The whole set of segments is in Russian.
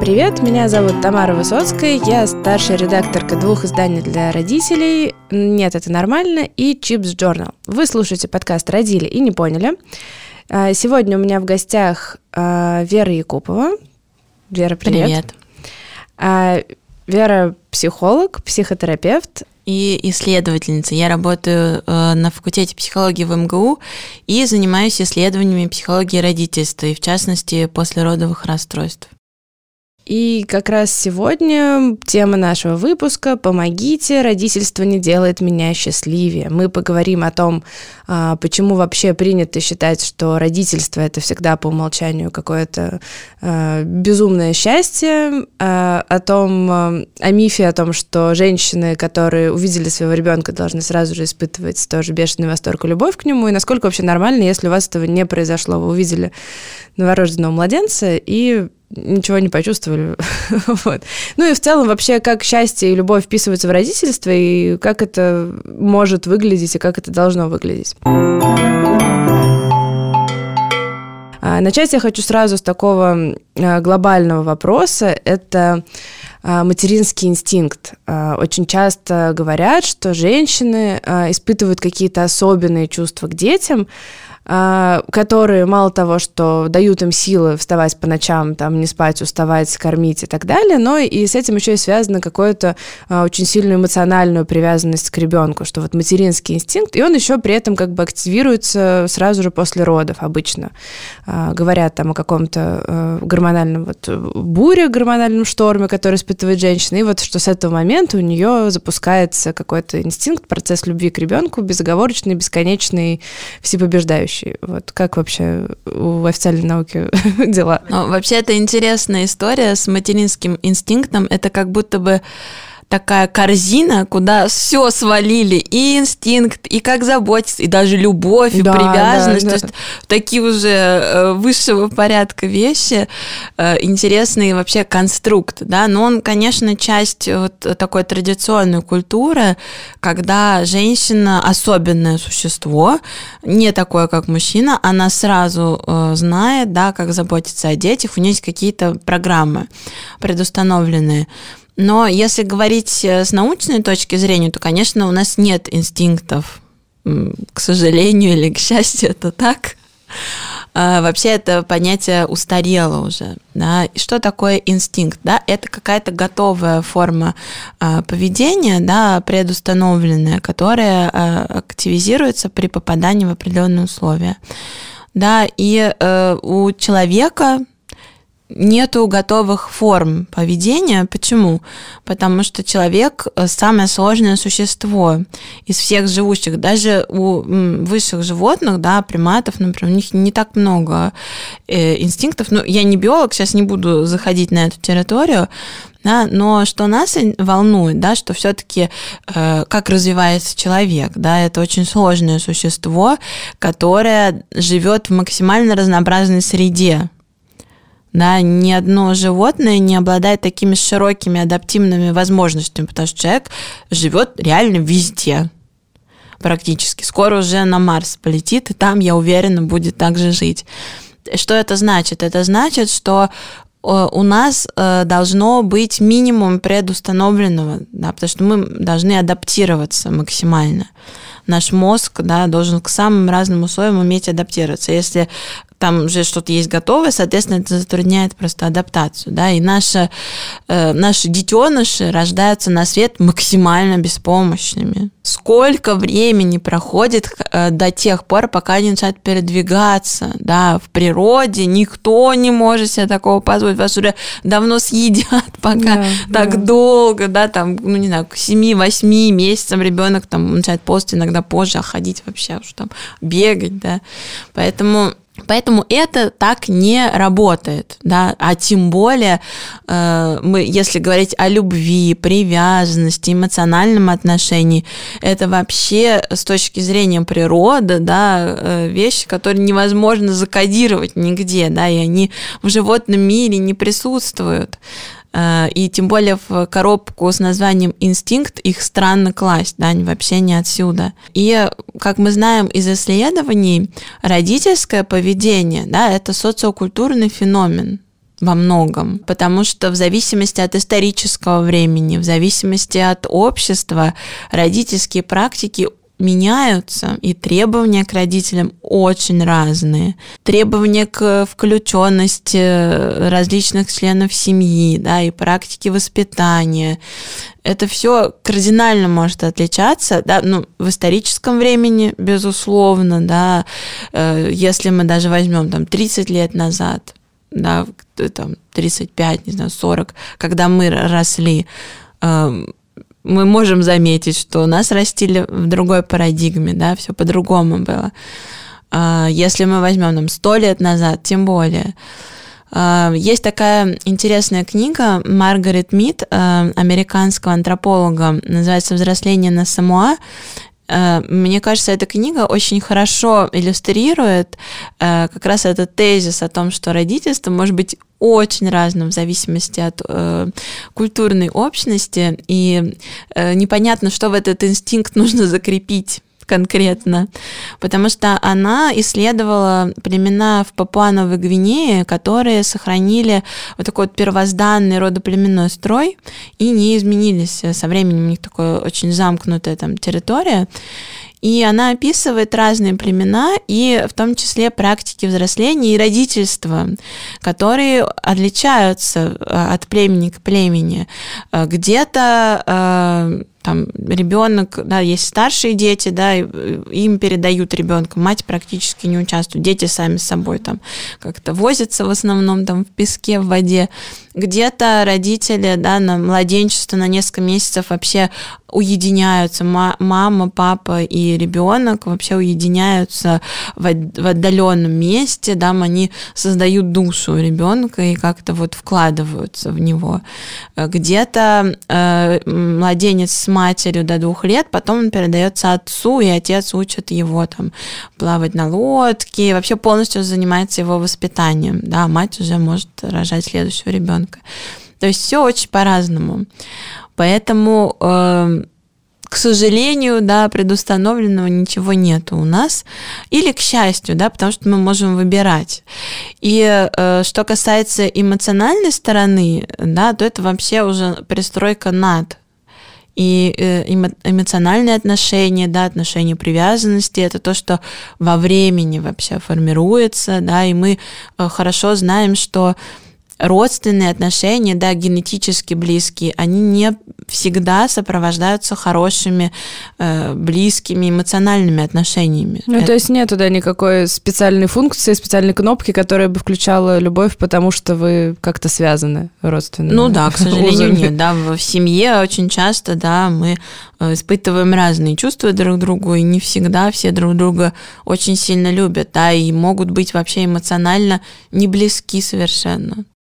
привет! Меня зовут Тамара Высоцкая, я старшая редакторка двух изданий для родителей «Нет, это нормально» и «Чипс Journal». Вы слушаете подкаст «Родили и не поняли». А, сегодня у меня в гостях а, Вера Якупова. Вера, привет. Привет. А, Вера – психолог, психотерапевт, и исследовательница. Я работаю э, на факультете психологии в МГУ и занимаюсь исследованиями психологии родительства, и в частности послеродовых расстройств. И как раз сегодня тема нашего выпуска «Помогите, родительство не делает меня счастливее». Мы поговорим о том, а, почему вообще принято считать, что родительство – это всегда по умолчанию какое-то а, безумное счастье, а, о том, о мифе о том, что женщины, которые увидели своего ребенка, должны сразу же испытывать тоже бешеный восторг и любовь к нему, и насколько вообще нормально, если у вас этого не произошло. Вы увидели новорожденного младенца и ничего не почувствовали. вот. Ну и в целом вообще, как счастье и любовь вписываются в родительство, и как это может выглядеть, и как это должно выглядеть. А, начать я хочу сразу с такого а, глобального вопроса. Это а, материнский инстинкт. Очень часто говорят, что женщины испытывают какие-то особенные чувства к детям, которые мало того, что дают им силы вставать по ночам, там, не спать, уставать, кормить и так далее, но и с этим еще и связано какую-то а, очень сильную эмоциональную привязанность к ребенку, что вот материнский инстинкт, и он еще при этом как бы активируется сразу же после родов обычно. А, говорят там о каком-то гормональном вот буре, гормональном шторме, который испытывает женщина, и вот что с этого момента у нее запускается какой-то инстинкт, процесс любви к ребенку, безоговорочный, бесконечный, всепобеждающий помощи. Вот как вообще у официальной науки дела? Ну, вообще, это интересная история с материнским инстинктом. Это как будто бы такая корзина, куда все свалили, и инстинкт, и как заботиться, и даже любовь, и да, привязанность. Да, да. То есть такие уже э, высшего порядка вещи, э, интересный вообще конструкт, да, но он, конечно, часть вот такой традиционной культуры, когда женщина особенное существо, не такое, как мужчина, она сразу э, знает, да, как заботиться о детях, у нее есть какие-то программы предустановленные. Но если говорить э, с научной точки зрения, то, конечно, у нас нет инстинктов, к сожалению или к счастью, это так. А, вообще это понятие устарело уже. Да? Что такое инстинкт? Да? Это какая-то готовая форма а, поведения, да, предустановленная, которая а, активизируется при попадании в определенные условия. Да, и э, у человека нету готовых форм поведения. Почему? Потому что человек э, самое сложное существо из всех живущих. Даже у высших животных, да, приматов, например, у них не так много э, инстинктов. Ну, я не биолог, сейчас не буду заходить на эту территорию, да, но что нас волнует, да, что все-таки э, как развивается человек, да, это очень сложное существо, которое живет в максимально разнообразной среде, да, ни одно животное не обладает такими широкими адаптивными возможностями, потому что человек живет реально везде практически. Скоро уже на Марс полетит, и там, я уверена, будет также жить. Что это значит? Это значит, что э, у нас э, должно быть минимум предустановленного, да, потому что мы должны адаптироваться максимально. Наш мозг да, должен к самым разным условиям уметь адаптироваться. Если там уже что-то есть готовое, соответственно, это затрудняет просто адаптацию, да, и наши, э, наши детеныши рождаются на свет максимально беспомощными. Сколько времени проходит э, до тех пор, пока они начинают передвигаться, да, в природе никто не может себе такого позволить, вас уже давно съедят, пока да, так да. долго, да, там, ну, не знаю, к 7-8 месяцам ребенок там начинает ползать иногда позже, а ходить вообще уже там бегать, да, поэтому Поэтому это так не работает, да, а тем более э, мы, если говорить о любви, привязанности, эмоциональном отношении, это вообще с точки зрения природы, да, э, вещи, которые невозможно закодировать нигде, да, и они в животном мире не присутствуют. Э, и тем более в коробку с названием «Инстинкт» их странно класть, да, они вообще не отсюда. И, как мы знаем из исследований, родительское поведение, да, это социокультурный феномен. во многом, потому что в зависимости от исторического времени, в зависимости от общества, родительские практики меняются, и требования к родителям очень разные. Требования к включенности различных членов семьи, да, и практики воспитания. Это все кардинально может отличаться, да, ну, в историческом времени, безусловно, да, э, если мы даже возьмем там 30 лет назад, да, там 35, не знаю, 40, когда мы росли, эм, мы можем заметить, что нас растили в другой парадигме, да, все по-другому было. А, если мы возьмем там сто лет назад, тем более. А, есть такая интересная книга Маргарет Мид, а, американского антрополога, называется «Взросление на Самуа». Мне кажется, эта книга очень хорошо иллюстрирует как раз этот тезис о том, что родительство может быть очень разным в зависимости от э, культурной общности, и э, непонятно, что в этот инстинкт нужно закрепить конкретно, потому что она исследовала племена в Папуановой Гвинее, которые сохранили вот такой вот первозданный родоплеменной строй и не изменились со временем. У них такая очень замкнутая там территория. И она описывает разные племена и в том числе практики взросления и родительства, которые отличаются э, от племени к племени. Э, где-то э, там ребенок, да, есть старшие дети, да, им передают ребенка, мать практически не участвует, дети сами с собой там как-то возятся в основном там в песке, в воде. Где-то родители, да, на младенчество на несколько месяцев вообще уединяются, мама, папа и ребенок вообще уединяются в, в отдаленном месте, да, они создают душу ребенка и как-то вот вкладываются в него. Где-то э, младенец с матерью до двух лет, потом он передается отцу, и отец учит его там плавать на лодке, вообще полностью занимается его воспитанием, да, мать уже может рожать следующего ребенка. То есть все очень по-разному. Поэтому э, к сожалению, да, предустановленного ничего нет у нас. Или к счастью, да, потому что мы можем выбирать. И э, что касается эмоциональной стороны, да, то это вообще уже пристройка над и э, эмоциональные отношения, да, отношения привязанности, это то, что во времени вообще формируется, да, и мы э, хорошо знаем, что родственные отношения, да, генетически близкие, они не всегда сопровождаются хорошими, э, близкими, эмоциональными отношениями. Ну, Это... то есть нет туда никакой специальной функции, специальной кнопки, которая бы включала любовь, потому что вы как-то связаны родственно. Ну да, к сожалению, нет. Да, в семье очень часто, да, мы э, испытываем разные чувства друг к другу, и не всегда все друг друга очень сильно любят, да, и могут быть вообще эмоционально не близки совершенно.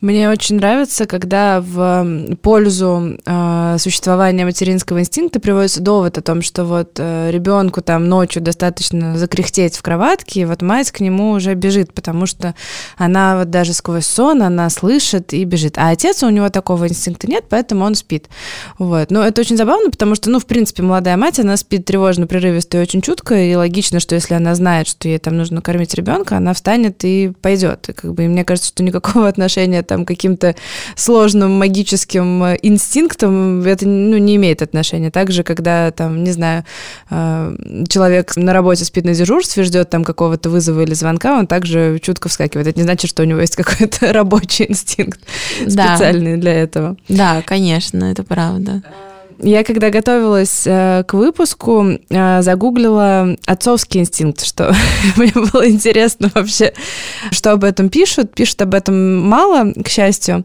Мне очень нравится, когда в пользу э, существования материнского инстинкта приводится довод о том, что вот э, ребенку там ночью достаточно закряхтеть в кроватке, и вот мать к нему уже бежит, потому что она вот даже сквозь сон, она слышит и бежит. А отец у него такого инстинкта нет, поэтому он спит. Вот. Но это очень забавно, потому что, ну, в принципе, молодая мать, она спит тревожно, прерывисто и очень чутко, и логично, что если она знает, что ей там нужно кормить ребенка, она встанет и пойдет. И, как бы, и мне кажется, что никакого отношения там каким-то сложным магическим э, инстинктом, это ну, не имеет отношения. Также, когда там, не знаю, э, человек на работе спит на дежурстве, ждет там какого-то вызова или звонка, он также чутко вскакивает. Это не значит, что у него есть какой-то рабочий инстинкт да. специальный для этого. Да, конечно, это правда. Я когда готовилась э, к выпуску, э, загуглила отцовский инстинкт, что мне было интересно вообще, что об этом пишут. Пишут об этом мало, к счастью.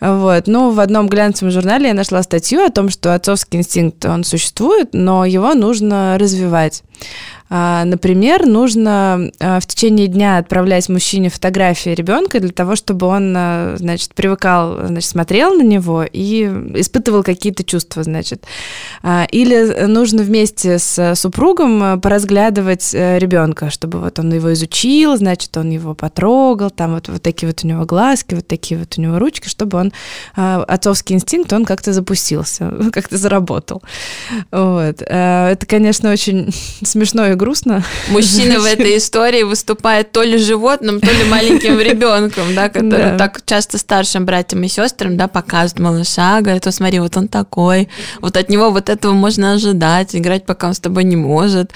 Вот. Но в одном глянцевом журнале я нашла статью о том, что отцовский инстинкт, он существует, но его нужно развивать. А, например, нужно а, в течение дня отправлять мужчине фотографии ребенка для того, чтобы он, а, значит, привыкал, значит, смотрел на него и испытывал какие-то чувства, значит. Или нужно вместе с супругом поразглядывать э, ребенка, чтобы вот он его изучил, значит, он его потрогал, там вот, вот такие вот у него глазки, вот такие вот у него ручки, чтобы он отцовский инстинкт, он как-то запустился, как-то заработал. Вот. Это, конечно, очень смешно и грустно. Мужчина в этой истории выступает то ли животным, то ли маленьким ребенком, да, который так часто старшим братьям и сестрам, да, показывает малыша, говорит, вот смотри, вот он такой, вот от него вот этого можно ожидать, играть, пока он с тобой не может.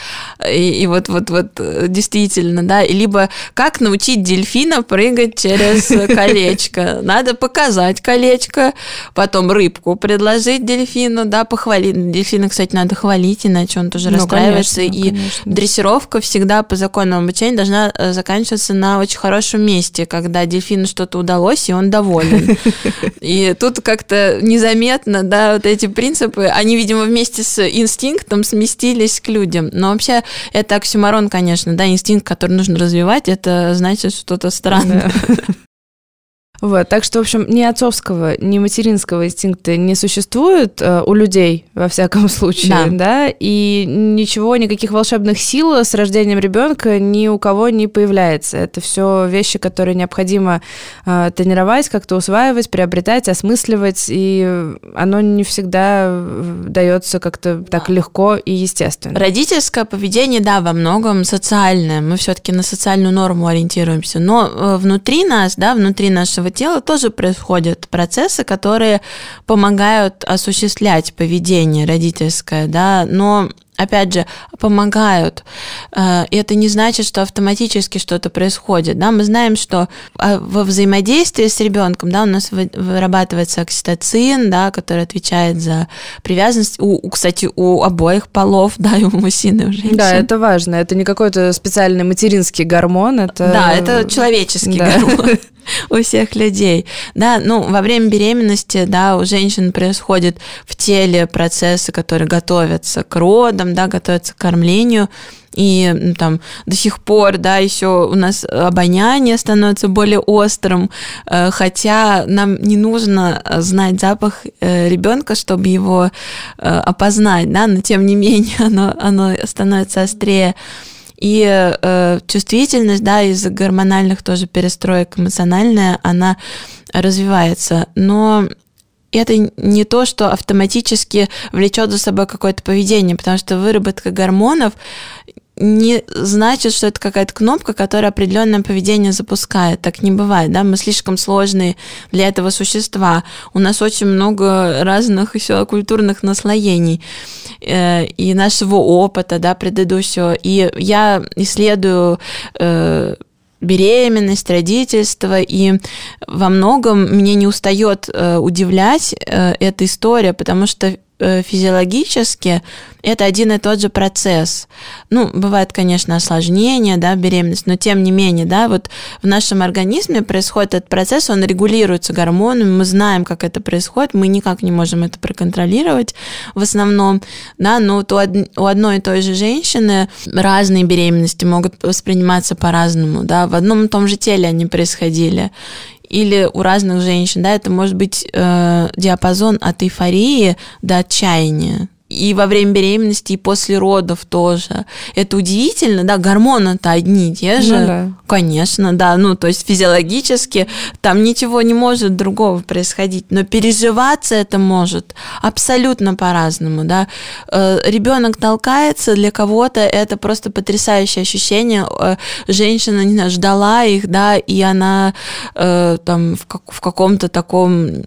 И, и вот, вот, вот, действительно, да, либо как научить дельфина прыгать через колечко. Надо показать колечко, потом рыбку предложить дельфину, да, похвалить. Дельфина, кстати, надо хвалить, иначе он тоже ну, расстраивается. Конечно, и конечно. Дрессировка всегда по закону обучения должна э, заканчиваться на очень хорошем месте, когда дельфину что-то удалось, и он доволен. И тут как-то незаметно, да, вот эти принципы, они, видимо, вместе с инстинктом сместились к людям. Но вообще это оксюмарон, конечно, да, инстинкт, который нужно развивать, это значит что-то странное. Вот, так что, в общем, ни отцовского, ни материнского инстинкта не существует э, у людей, во всяком случае, да. да, и ничего, никаких волшебных сил с рождением ребенка ни у кого не появляется. Это все вещи, которые необходимо э, тренировать, как-то усваивать, приобретать, осмысливать, и оно не всегда э, дается как-то так легко и естественно. Родительское поведение, да, во многом социальное. Мы все-таки на социальную норму ориентируемся, но э, внутри нас, да, внутри нашего нашего тела тоже происходят процессы, которые помогают осуществлять поведение родительское, да, но опять же, помогают. Э, и это не значит, что автоматически что-то происходит. Да? Мы знаем, что а, во взаимодействии с ребенком да, у нас вырабатывается окситоцин, да, который отвечает за привязанность. У, кстати, у обоих полов, да, и у мужчин, и у женщин. Да, это важно. Это не какой-то специальный материнский гормон. Это... Да, это человеческий да. гормон. у всех людей. Да, ну, во время беременности, да, у женщин происходит в теле процессы, которые готовятся к родам, да, готовятся к кормлению, и ну, там до сих пор, да, еще у нас обоняние становится более острым, э, хотя нам не нужно знать запах э, ребенка, чтобы его э, опознать, да, но тем не менее оно, оно становится острее. И э, чувствительность, да, из-за гормональных тоже перестроек эмоциональная, она развивается. Но это не то, что автоматически влечет за собой какое-то поведение, потому что выработка гормонов не значит, что это какая-то кнопка, которая определенное поведение запускает. Так не бывает, да, мы слишком сложные для этого существа. У нас очень много разных еще культурных наслоений э, и нашего опыта, да, предыдущего. И я исследую э, беременность, родительство, и во многом мне не устает э, удивлять э, эта история, потому что физиологически это один и тот же процесс. Ну, бывает, конечно, осложнение, да, беременность, но тем не менее, да, вот в нашем организме происходит этот процесс, он регулируется гормонами, мы знаем, как это происходит, мы никак не можем это проконтролировать в основном, да, но вот у одной и той же женщины разные беременности могут восприниматься по-разному, да, в одном и том же теле они происходили, или у разных женщин, да, это может быть э, диапазон от эйфории до отчаяния и во время беременности, и после родов тоже. Это удивительно, да, гормоны-то одни и те же. Ну, да. Конечно, да, ну, то есть физиологически там ничего не может другого происходить, но переживаться это может абсолютно по-разному, да. Э, Ребенок толкается, для кого-то это просто потрясающее ощущение. Э, женщина, не знаю, ждала их, да, и она э, там в, как, в каком-то таком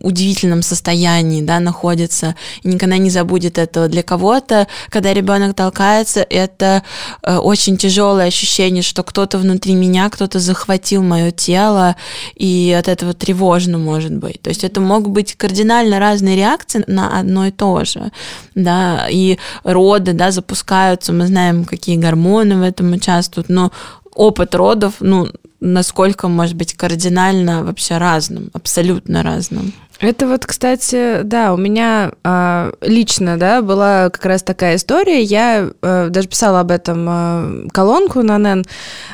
удивительном состоянии, да, находится, и никогда не забудет будет этого. Для кого-то, когда ребенок толкается, это э, очень тяжелое ощущение, что кто-то внутри меня, кто-то захватил мое тело, и от этого тревожно может быть. То есть это могут быть кардинально разные реакции на одно и то же. Да, и роды, да, запускаются, мы знаем, какие гормоны в этом участвуют, но опыт родов, ну, насколько может быть кардинально вообще разным, абсолютно разным. Это вот, кстати, да, у меня э, лично, да, была как раз такая история. Я э, даже писала об этом э, колонку на НН, э,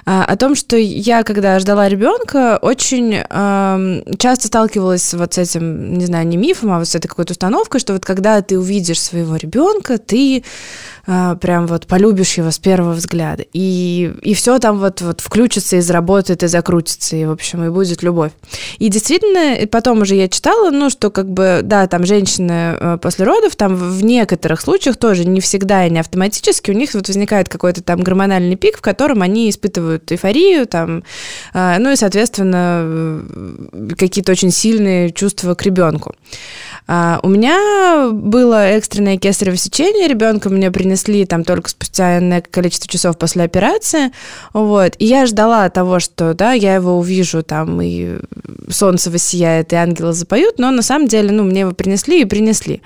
о том, что я, когда ждала ребенка, очень э, часто сталкивалась вот с этим, не знаю, не мифом, а вот с этой какой-то установкой, что вот когда ты увидишь своего ребенка, ты прям вот полюбишь его с первого взгляда. И, и все там вот, вот включится и заработает, и закрутится, и, в общем, и будет любовь. И действительно, потом уже я читала, ну, что как бы, да, там женщины э, после родов, там в некоторых случаях тоже не всегда и не автоматически у них вот возникает какой-то там гормональный пик, в котором они испытывают эйфорию, там, э, ну и, соответственно, какие-то очень сильные чувства к ребенку. А, у меня было экстренное кесарево сечение, ребенка мне принесли там только спустя количество часов после операции, вот, и я ждала того, что, да, я его увижу там, и солнце воссияет, и ангелы запоют, но на самом деле, ну, мне его принесли и принесли.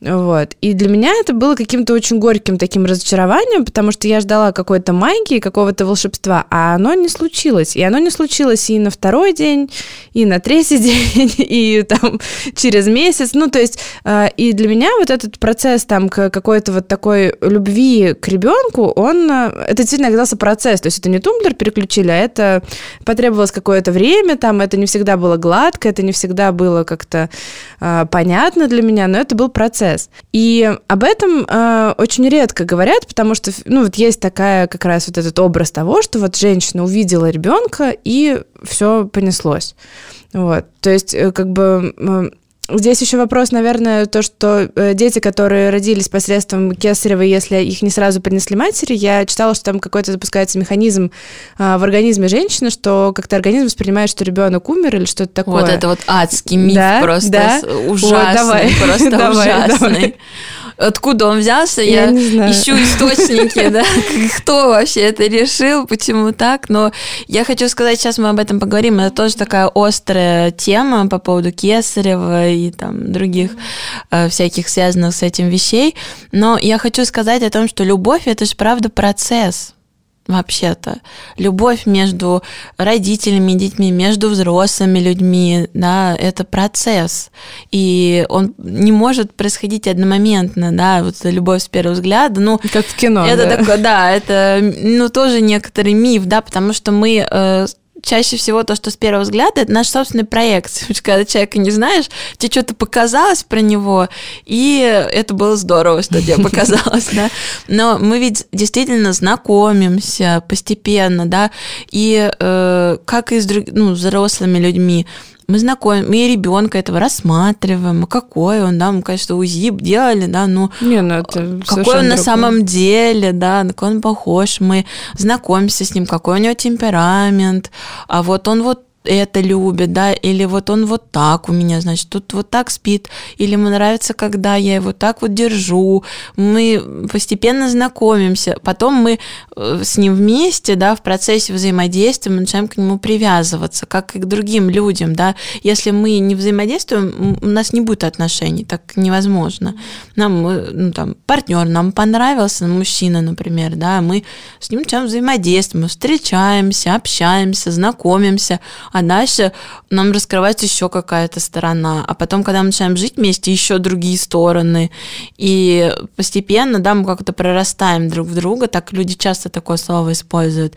Вот. И для меня это было каким-то очень горьким таким разочарованием, потому что я ждала какой-то магии, какого-то волшебства, а оно не случилось. И оно не случилось и на второй день, и на третий день, и там через месяц. Ну, то есть, э, и для меня вот этот процесс там какой-то вот такой любви к ребенку, он, э, это действительно оказался процесс. То есть это не тумблер переключили, а это потребовалось какое-то время, там это не всегда было гладко, это не всегда было как-то э, понятно для меня, но это был процесс процесс. И об этом э, очень редко говорят, потому что, ну, вот есть такая как раз вот этот образ того, что вот женщина увидела ребенка и все понеслось. Вот, то есть, э, как бы Здесь еще вопрос, наверное, то, что э, дети, которые родились посредством кесарева, если их не сразу принесли матери, я читала, что там какой-то запускается механизм а, в организме женщины, что как-то организм воспринимает, что ребенок умер или что-то такое. Вот это вот адский миф да, просто да. ужасный, вот, давай. просто давай, ужасный. Давай откуда он взялся, я, я ищу источники, да, кто вообще это решил, почему так, но я хочу сказать, сейчас мы об этом поговорим, это тоже такая острая тема по поводу Кесарева и там других э, всяких связанных с этим вещей, но я хочу сказать о том, что любовь – это же правда процесс, вообще-то. Любовь между родителями детьми, между взрослыми людьми, да, это процесс. И он не может происходить одномоментно, да, вот любовь с первого взгляда. Ну, как в кино, это да. Такое, да, это, ну, тоже некоторый миф, да, потому что мы э, чаще всего то, что с первого взгляда, это наш собственный проект. Когда человека не знаешь, тебе что-то показалось про него, и это было здорово, что тебе показалось, да. Но мы ведь действительно знакомимся постепенно, да, и э, как и с друг, ну, взрослыми людьми, мы знакомим, мы ребенка этого рассматриваем, а какой он, да, мы, конечно, УЗИ делали, да, но Не, ну это какой он на самом деле, да, на кого он похож, мы знакомимся с ним, какой у него темперамент, а вот он вот это любит, да, или вот он вот так у меня, значит, тут вот так спит, или ему нравится, когда я его так вот держу, мы постепенно знакомимся, потом мы э, с ним вместе, да, в процессе взаимодействия мы начинаем к нему привязываться, как и к другим людям, да, если мы не взаимодействуем, у нас не будет отношений, так невозможно. Нам, ну, там, партнер нам понравился, мужчина, например, да, мы с ним начинаем взаимодействовать, мы встречаемся, общаемся, знакомимся, а дальше нам раскрывается еще какая-то сторона, а потом, когда мы начинаем жить вместе, еще другие стороны, и постепенно, да, мы как-то прорастаем друг в друга, так люди часто такое слово используют,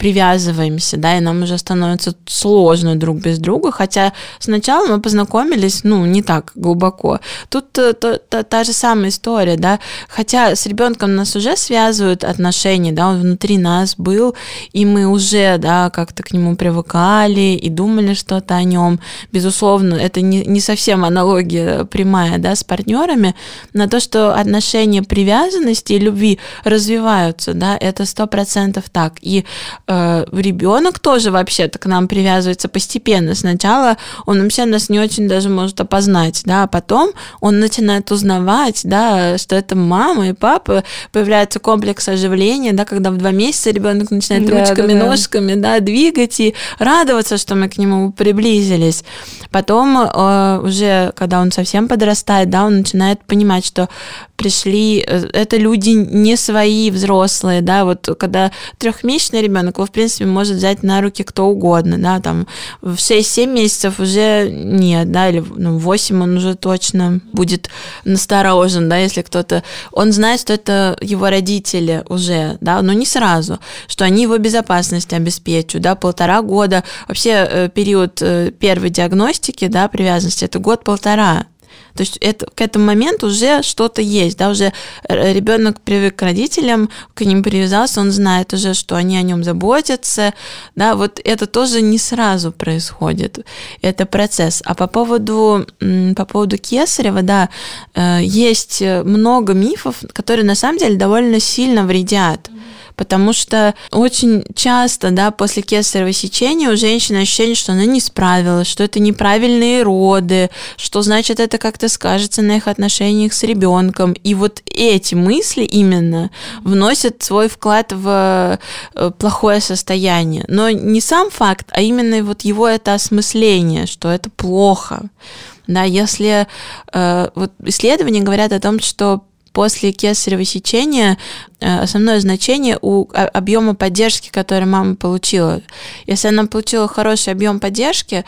привязываемся, да, и нам уже становится сложно друг без друга, хотя сначала мы познакомились, ну, не так глубоко. Тут та, та, та, та же самая история, да, хотя с ребенком нас уже связывают отношения, да, он внутри нас был, и мы уже, да, как-то к нему привыкали и думали что-то о нем. Безусловно, это не, не совсем аналогия прямая, да, с партнерами, на то, что отношения привязанности и любви развиваются, да, это сто процентов так. И э, ребенок тоже вообще-то к нам привязывается постепенно. Сначала он вообще нас не очень даже может опознать, да, а потом он начинает узнавать, да, что это мама и папа, появляется комплекс оживления, да, когда в два месяца ребенок начинает да, ручками, да, да. ножками, да, двигать и радоваться, что мы к нему приблизились. Потом э, уже, когда он совсем подрастает, да, он начинает понимать, что пришли, э, это люди не свои взрослые, да, вот когда трехмесячный ребенок, его, в принципе, может взять на руки кто угодно, да, там в 6-7 месяцев уже нет, да, или ну, в 8 он уже точно будет насторожен, да, если кто-то, он знает, что это его родители уже, да, но не сразу, что они его безопасность обеспечат, да, полтора года, вообще э, период э, первой диагностики, да, привязанности, это год-полтора, То есть это, к этому моменту уже что-то есть, да, уже ребенок привык к родителям, к ним привязался, он знает уже, что они о нем заботятся, да, вот это тоже не сразу происходит, это процесс. А по поводу, по поводу Кесарева, да, э, есть много мифов, которые на самом деле довольно сильно вредят. Потому что очень часто, да, после кесарево сечения у женщины ощущение, что она не справилась, что это неправильные роды, что значит это как-то скажется на их отношениях с ребенком. И вот эти мысли именно вносят свой вклад в э, плохое состояние. Но не сам факт, а именно вот его это осмысление, что это плохо. Да, если э, вот исследования говорят о том, что после кесарево сечения э, основное значение у объема поддержки, который мама получила. Если она получила хороший объем поддержки,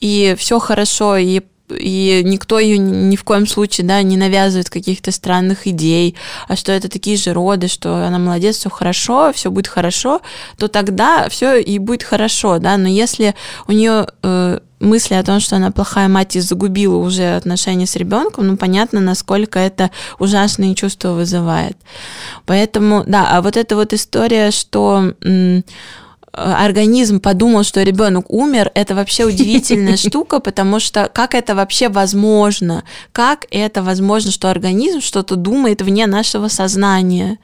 и все хорошо, и и никто ее ни в коем случае да, не навязывает каких-то странных идей, а что это такие же роды, что она молодец, все хорошо, все будет хорошо, то тогда все и будет хорошо, да. Но если у нее э, мысли о том, что она плохая мать и загубила уже отношения с ребенком, ну понятно, насколько это ужасные чувства вызывает. Поэтому, да, а вот эта вот история, что организм подумал, что ребенок умер, это вообще удивительная штука, потому что как это вообще возможно? Как это возможно, что организм что-то думает вне нашего сознания?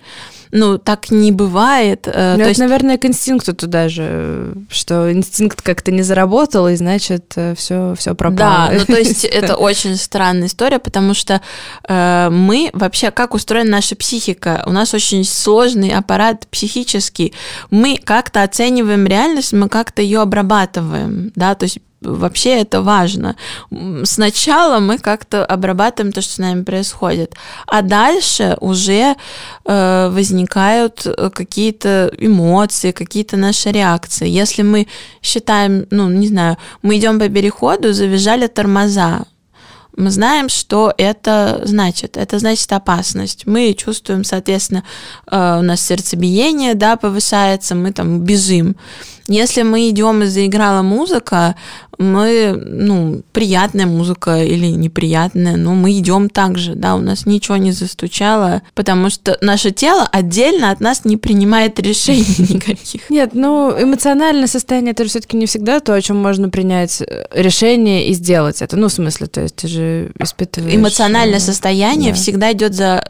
Ну, так не бывает. Э, ну, это, есть... наверное, к инстинкту туда же, что инстинкт как-то не заработал, и значит, все, э, все пропало. Да, ну, то есть это очень странная история, потому что э, мы вообще, как устроена наша психика? У нас очень сложный аппарат психический. Мы как-то оцениваем реальность, мы как-то ее обрабатываем, да, то есть вообще это важно. Сначала мы как-то обрабатываем то, что с нами происходит, а дальше уже э, возникают э, какие-то эмоции, какие-то наши реакции. Если мы считаем, ну, не знаю, мы идем по переходу, завизжали тормоза, мы знаем, что это значит. Это значит опасность. Мы чувствуем, соответственно, э, у нас сердцебиение да, повышается, мы там бежим. Если мы идем и заиграла музыка, мы, ну, приятная музыка или неприятная, но мы идем так же, да, у нас ничего не застучало, потому что наше тело отдельно от нас не принимает решений никаких. Нет, ну, эмоциональное состояние это же все-таки не всегда то, о чем можно принять э, решение и сделать это. Ну, в смысле, то есть ты же испытываешь... Эмоциональное э, состояние да. всегда идет за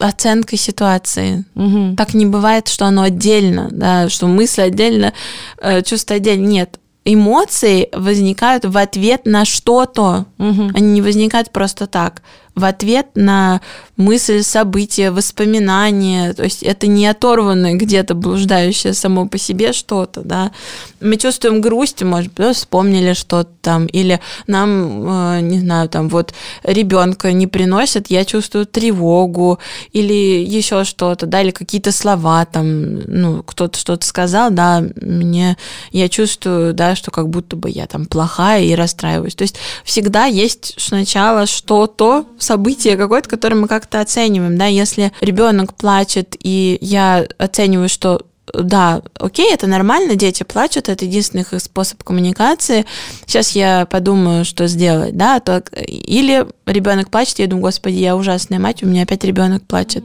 оценкой ситуации. Угу. Так не бывает, что оно отдельно, да, что мысль отдельно, э, чувство отдельно. Нет, эмоции возникают в ответ на что-то. Угу. Они не возникают просто так в ответ на мысль, события, воспоминания. То есть это не оторванное где-то блуждающее само по себе что-то, да. Мы чувствуем грусть, может быть, вспомнили что-то там, или нам, э, не знаю, там вот ребенка не приносят, я чувствую тревогу, или еще что-то, да, или какие-то слова там, ну, кто-то что-то сказал, да, мне, я чувствую, да, что как будто бы я там плохая и расстраиваюсь. То есть всегда есть сначала что-то, событие какое-то, которое мы как-то оцениваем, да, если ребенок плачет, и я оцениваю, что да, окей, это нормально, дети плачут, это единственный их способ коммуникации. Сейчас я подумаю, что сделать, да, то или ребенок плачет, я думаю, господи, я ужасная мать, у меня опять ребенок плачет.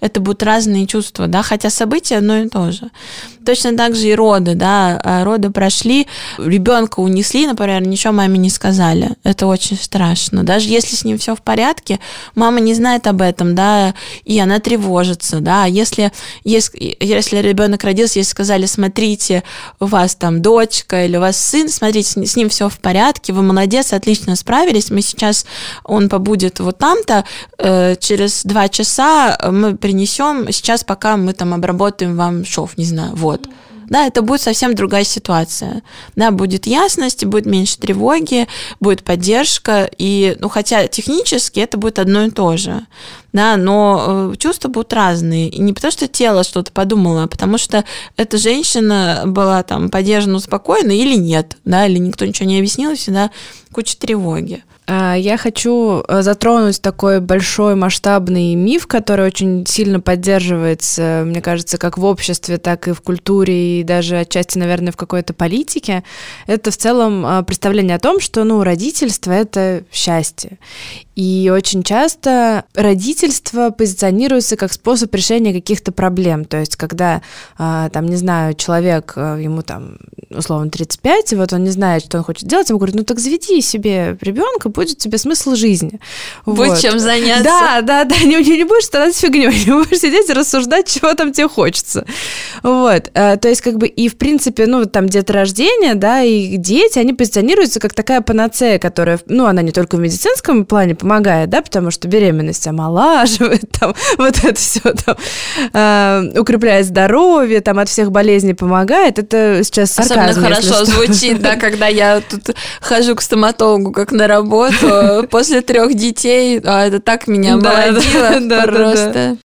Это будут разные чувства, да, хотя события одно и то же. Точно так же и роды, да, а роды прошли, ребенка унесли, например, ничего маме не сказали. Это очень страшно. Даже если с ним все в порядке, мама не знает об этом, да, и она тревожится, да. Если, если, если ребенок родился, если сказали, смотрите, у вас там дочка или у вас сын, смотрите, с ним все в порядке, вы молодец, отлично справились, мы сейчас, он побудет вот там-то, э, через два часа мы принесем, сейчас пока мы там обработаем вам шов, не знаю, вот год. Да, это будет совсем другая ситуация. Да, будет ясность, будет меньше тревоги, будет поддержка, и, ну, хотя технически это будет одно и то же, да, но э, чувства будут разные. И не потому, что тело что-то подумало, а потому что эта женщина была там поддержана спокойно или нет, да, или никто ничего не объяснил, всегда куча тревоги. А, я хочу э, затронуть такой большой масштабный миф, который очень сильно поддерживается, мне кажется, как в обществе, так и в культуре и даже отчасти, наверное, в какой-то политике, это в целом а, представление о том, что, ну, родительство — это счастье. И очень часто родительство позиционируется как способ решения каких-то проблем. То есть, когда, а, там, не знаю, человек, а, ему там, условно, 35, и вот он не знает, что он хочет делать, ему говорят, ну так заведи себе ребенка, будет тебе смысл жизни. Будет вот. чем заняться. Да, да, да, не, не, не будешь страдать фигней, не будешь сидеть и рассуждать, чего там тебе хочется. Вот, а, то есть, как бы, и, в принципе, ну, там, деторождение, да, и дети, они позиционируются как такая панацея, которая, ну, она не только в медицинском плане помогает, да, потому что беременность омолаживает, там, вот это все там, э, укрепляет здоровье, там, от всех болезней помогает. Это сейчас сарказм, Особенно хорошо звучит, да, когда я тут хожу к стоматологу как на работу после трех детей, а это так меня молодило просто.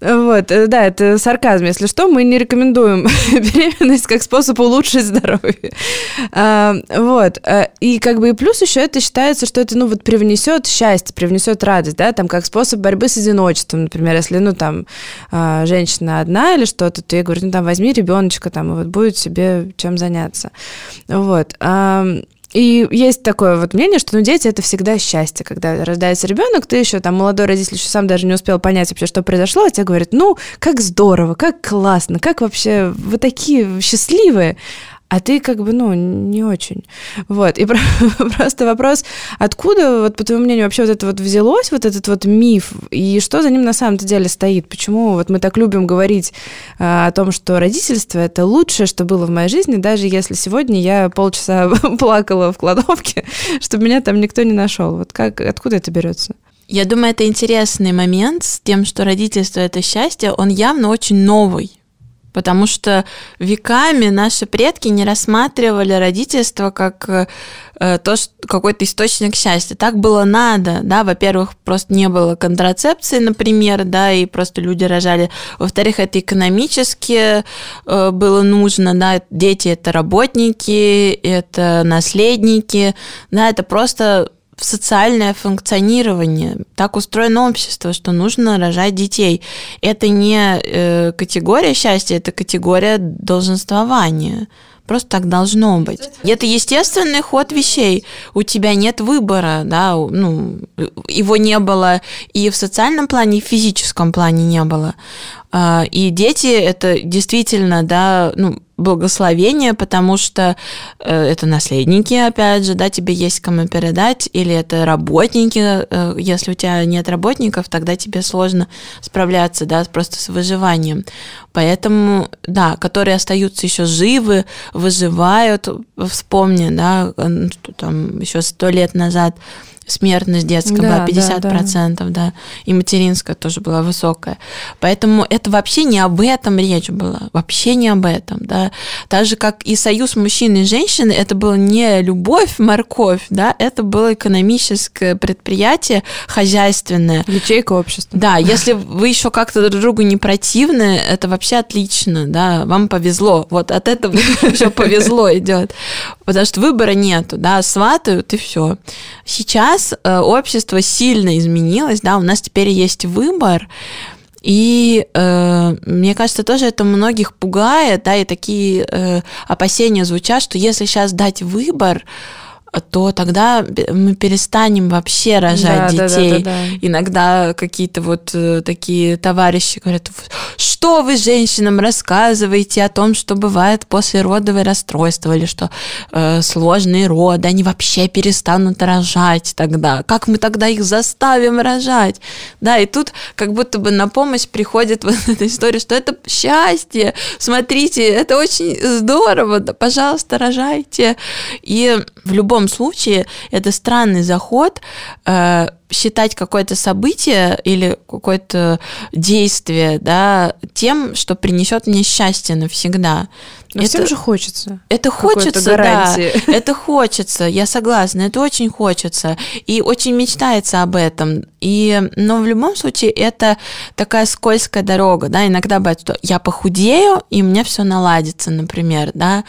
Вот, э, да, это сарказм, если что, мы не рекомендуем беременность как способ улучшить здоровье. А, вот, э, и как бы и плюс еще это считается, что это, ну, вот привнесет счастье, привнесет радость, да, там, как способ борьбы с одиночеством, например, если, ну, там, а, женщина одна или что-то, то я говорю, ну, там, возьми ребеночка, там, и вот будет себе чем заняться. Вот. И есть такое вот мнение, что ну, дети это всегда счастье, когда рождается ребенок, ты еще там молодой родитель еще сам даже не успел понять вообще, что произошло, а тебе говорят, ну, как здорово, как классно, как вообще вы такие счастливые а ты как бы, ну, не очень. Вот. И просто вопрос, откуда, вот по твоему мнению, вообще вот это вот взялось, вот этот вот миф, и что за ним на самом-то деле стоит? Почему вот мы так любим говорить а, о том, что родительство — это лучшее, что было в моей жизни, даже если сегодня я полчаса плакала в кладовке, чтобы меня там никто не нашел. Вот как, откуда это берется? Я думаю, это интересный момент с тем, что родительство — это счастье, он явно очень новый потому что веками наши предки не рассматривали родительство как э, то, что какой-то источник счастья. Так было надо, да, во-первых, просто не было контрацепции, например, да, и просто люди рожали. Во-вторых, это экономически э, было нужно, да, дети это работники, это наследники, да, это просто в социальное функционирование. Так устроено общество, что нужно рожать детей. Это не э, категория счастья, это категория долженствования. Просто так должно быть. Это естественный ход вещей. У тебя нет выбора, да, ну, его не было и в социальном плане, и в физическом плане не было. А, и дети это действительно, да, ну, благословение, потому что э, это наследники, опять же, да, тебе есть кому передать, или это работники, э, если у тебя нет работников, тогда тебе сложно справляться, да, просто с выживанием. Поэтому, да, которые остаются еще живы, выживают, вспомни, да, что там еще сто лет назад смертность детская да, была 50%, да, да. да, и материнская тоже была высокая. Поэтому это вообще не об этом речь была, вообще не об этом, да. Так же, как и союз мужчины и женщины, это было не любовь, морковь, да, это было экономическое предприятие, хозяйственное. Ячейка общества. Да, если вы еще как-то друг другу не противны, это вообще отлично, да, вам повезло, вот от этого еще повезло идет, потому что выбора нету, да, сватают и все. Сейчас э, общество сильно изменилось, да, у нас теперь есть выбор, и э, мне кажется, тоже это многих пугает, да, и такие э, опасения звучат, что если сейчас дать выбор, то тогда мы перестанем вообще рожать да, детей. Да, да, да, да. Иногда какие-то вот э, такие товарищи говорят, что вы женщинам рассказываете о том, что бывает послеродовое расстройство или что э, сложные роды, они вообще перестанут рожать тогда. Как мы тогда их заставим рожать? Да, и тут как будто бы на помощь приходит вот эта история, что это счастье, смотрите, это очень здорово, да, пожалуйста, рожайте. И в любом любом случае это странный заход э, считать какое-то событие или какое-то действие да, тем, что принесет мне счастье навсегда. Но это, всем же хочется. Это хочется, гарантии. да. Это хочется, я согласна, это очень хочется. И очень мечтается об этом. И, но в любом случае это такая скользкая дорога, да, иногда бывает, что я похудею, и у меня все наладится, например, да,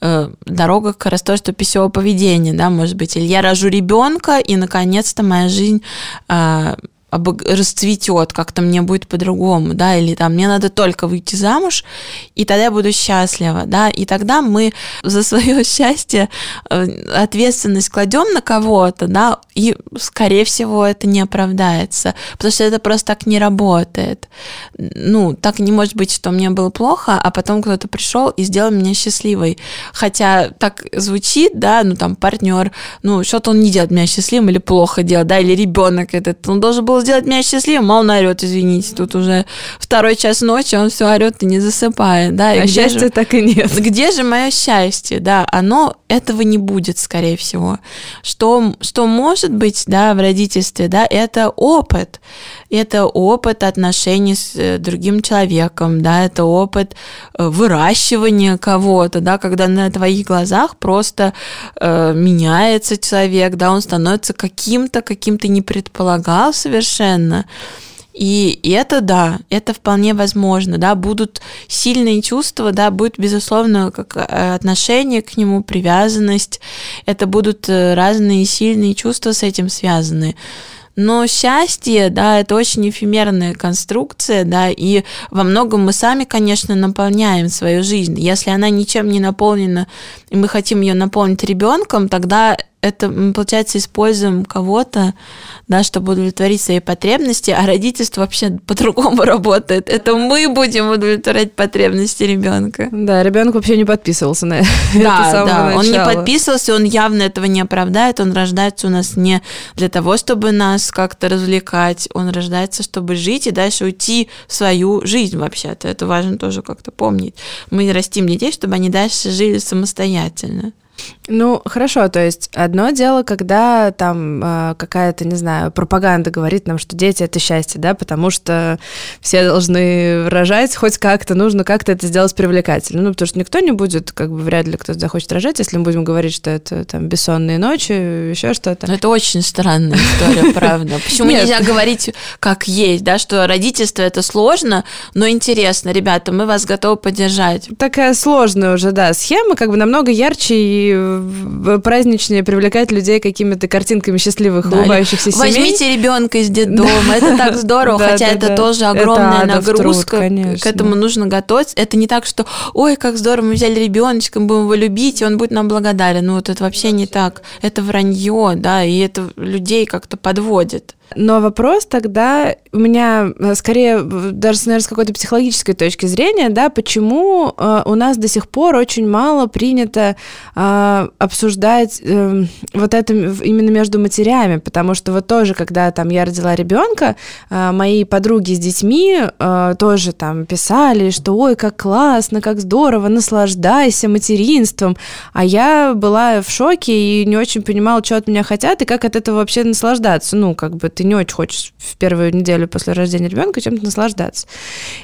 э, дорога к расстройству пищевого поведения, да, может быть, или я рожу ребенка, и наконец-то моя жизнь э, расцветет, как-то мне будет по-другому, да, или там мне надо только выйти замуж, и тогда я буду счастлива, да, и тогда мы за свое счастье э, ответственность кладем на кого-то, да, и, скорее всего, это не оправдается, потому что это просто так не работает. Ну, так не может быть, что мне было плохо, а потом кто-то пришел и сделал меня счастливой. Хотя так звучит, да, ну, там, партнер, ну, что-то он не делает меня счастливым или плохо делает, да, или ребенок этот, он должен был сделать меня счастливым, а он орет, извините, тут уже второй час ночи, он все орет и не засыпает, да. И а счастья же, так и нет. Где же мое счастье, да, оно, этого не будет, скорее всего. Что, что может быть, да, в родительстве, да, это опыт, это опыт отношений с э, другим человеком, да, это опыт э, выращивания кого-то, да, когда на твоих глазах просто э, меняется человек, да, он становится каким-то, каким то не предполагал совершенно. И, и это да, это вполне возможно, да, будут сильные чувства, да, будет, безусловно, как э, отношение к нему, привязанность, это будут разные сильные чувства с этим связаны. Но счастье, да, это очень эфемерная конструкция, да, и во многом мы сами, конечно, наполняем свою жизнь. Если она ничем не наполнена, и мы хотим ее наполнить ребенком, тогда это мы, получается, используем кого-то, да, чтобы удовлетворить свои потребности, а родительство вообще по-другому работает. Это мы будем удовлетворять потребности ребенка. Да, ребенок вообще не подписывался на да, это. Да, он не подписывался, он явно этого не оправдает, он рождается у нас не для того, чтобы нас как-то развлекать, он рождается, чтобы жить и дальше уйти в свою жизнь вообще-то. Это важно тоже как-то помнить. Мы растим детей, чтобы они дальше жили самостоятельно. Ну, хорошо, то есть одно дело, когда там э, какая-то, не знаю, пропаганда говорит нам, что дети — это счастье, да, потому что все должны рожать хоть как-то, нужно как-то это сделать привлекательно. Ну, потому что никто не будет, как бы вряд ли кто-то захочет рожать, если мы будем говорить, что это там бессонные ночи, еще что-то. Но это очень странная история, правда. Почему нельзя говорить как есть, да, что родительство — это сложно, но интересно, ребята, мы вас готовы поддержать. Такая сложная уже, да, схема, как бы намного ярче и праздничнее привлекать людей какими-то картинками счастливых, да, улыбающихся семей. Возьмите ребенка из детдома, это так здорово, хотя это тоже огромная нагрузка, к этому нужно готовиться. Это не так, что, ой, как здорово, мы взяли ребеночка, будем его любить, и он будет нам благодарен. Ну вот это вообще не так. Это вранье, да, и это людей как-то подводит. Но вопрос тогда у меня э, скорее даже, наверное, с какой-то психологической точки зрения, да, почему э, у нас до сих пор очень мало принято э, обсуждать э, вот это именно между матерями, потому что вот тоже, когда там я родила ребенка, э, мои подруги с детьми э, тоже там писали, что ой, как классно, как здорово, наслаждайся материнством, а я была в шоке и не очень понимала, что от меня хотят и как от этого вообще наслаждаться, ну, как бы ты не очень хочешь в первую неделю после рождения ребенка чем-то наслаждаться.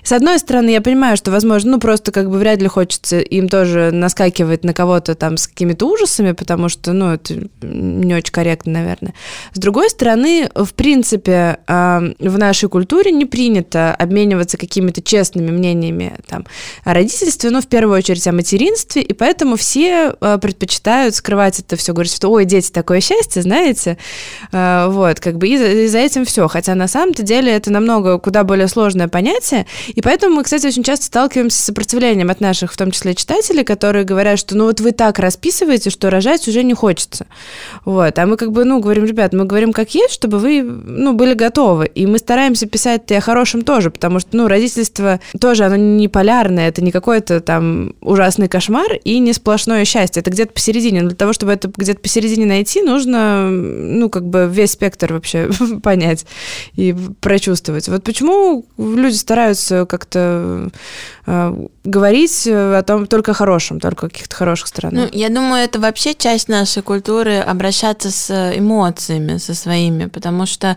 С одной стороны, я понимаю, что, возможно, ну просто как бы вряд ли хочется им тоже наскакивать на кого-то там с какими-то ужасами, потому что, ну, это не очень корректно, наверное. С другой стороны, в принципе, в нашей культуре не принято обмениваться какими-то честными мнениями там, о родительстве, но в первую очередь о материнстве, и поэтому все а, предпочитают скрывать это все, говорят, что ой, дети, такое счастье, знаете, а, вот, как бы, и и за этим все. Хотя на самом-то деле это намного куда более сложное понятие. И поэтому мы, кстати, очень часто сталкиваемся с сопротивлением от наших, в том числе читателей, которые говорят, что ну вот вы так расписываете, что рожать уже не хочется. Вот. А мы как бы, ну, говорим, ребят, мы говорим как есть, чтобы вы, ну, были готовы. И мы стараемся писать о хорошем тоже, потому что, ну, родительство тоже, оно не полярное, это не какой-то там ужасный кошмар и не сплошное счастье. Это где-то посередине. Но для того, чтобы это где-то посередине найти, нужно, ну, как бы весь спектр вообще понять и прочувствовать. Вот почему люди стараются как-то говорить о том только хорошем, только каких-то хороших сторонах? Ну, я думаю, это вообще часть нашей культуры обращаться с эмоциями, со своими, потому что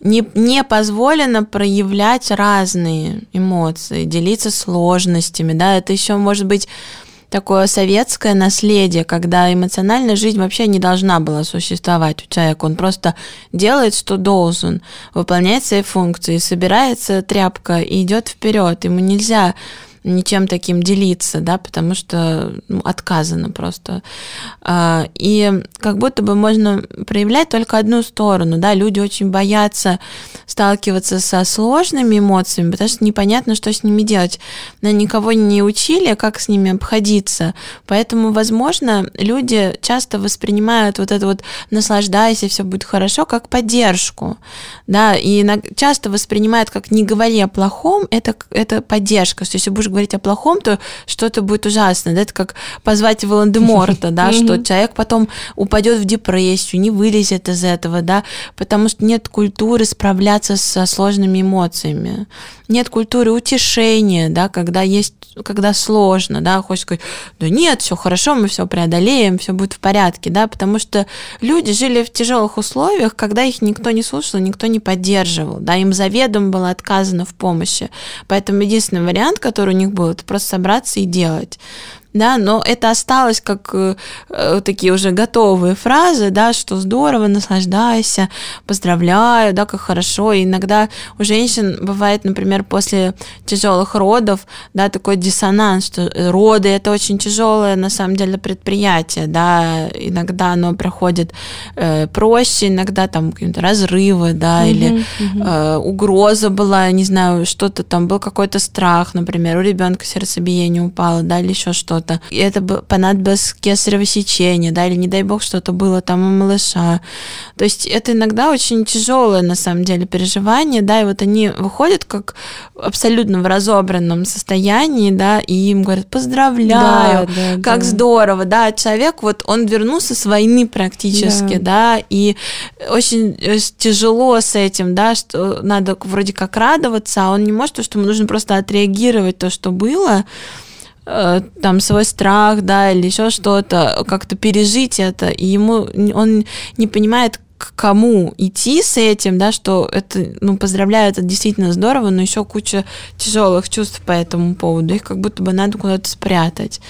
не, не позволено проявлять разные эмоции, делиться сложностями, да, это еще может быть такое советское наследие, когда эмоциональная жизнь вообще не должна была существовать у человека. Он просто делает, что должен, выполняет свои функции, собирается тряпка и идет вперед. Ему нельзя ничем таким делиться, да, потому что ну, отказано просто. А, и как будто бы можно проявлять только одну сторону, да, люди очень боятся сталкиваться со сложными эмоциями, потому что непонятно, что с ними делать. Но никого не учили, как с ними обходиться, поэтому, возможно, люди часто воспринимают вот это вот «наслаждайся, все будет хорошо» как поддержку, да, и часто воспринимают как «не говори о плохом», это, это поддержка, что если будешь говорить о плохом, то что-то будет ужасно. Да? Это как позвать Волан-де-Морта, да, что человек потом упадет в депрессию, не вылезет из этого, да, потому что нет культуры справляться со сложными эмоциями нет культуры утешения, да, когда есть, когда сложно, да, хочешь сказать, да нет, все хорошо, мы все преодолеем, все будет в порядке, да, потому что люди жили в тяжелых условиях, когда их никто не слушал, никто не поддерживал, да, им заведомо было отказано в помощи, поэтому единственный вариант, который у них это просто собраться и делать да, но это осталось как э, э, такие уже готовые фразы, да, что здорово, наслаждайся, поздравляю, да, как хорошо. И иногда у женщин бывает, например, после тяжелых родов, да, такой диссонанс, что роды это очень тяжелое на самом деле предприятие, да, иногда оно проходит э, проще, иногда там какие-то разрывы, да, mm-hmm, или. Э, угроза была, не знаю, что-то там был какой-то страх, например, у ребенка сердцебиение упало, да, или еще что-то что-то, и это понадобилось кесарево сечение, да, или не дай бог что-то было там у малыша. То есть это иногда очень тяжелое на самом деле переживание, да, и вот они выходят как абсолютно в разобранном состоянии, да, и им говорят, поздравляю, да, да, как да. здорово, да, человек вот, он вернулся с войны практически, да. да, и очень э, тяжело с этим, да, что надо вроде как радоваться, а он не может, то, что ему нужно просто отреагировать то, что было, там свой страх, да, или еще что-то, как-то пережить это, и ему он не понимает, к кому идти с этим, да, что это, ну, поздравляю, это действительно здорово, но еще куча тяжелых чувств по этому поводу, их как будто бы надо куда-то спрятать.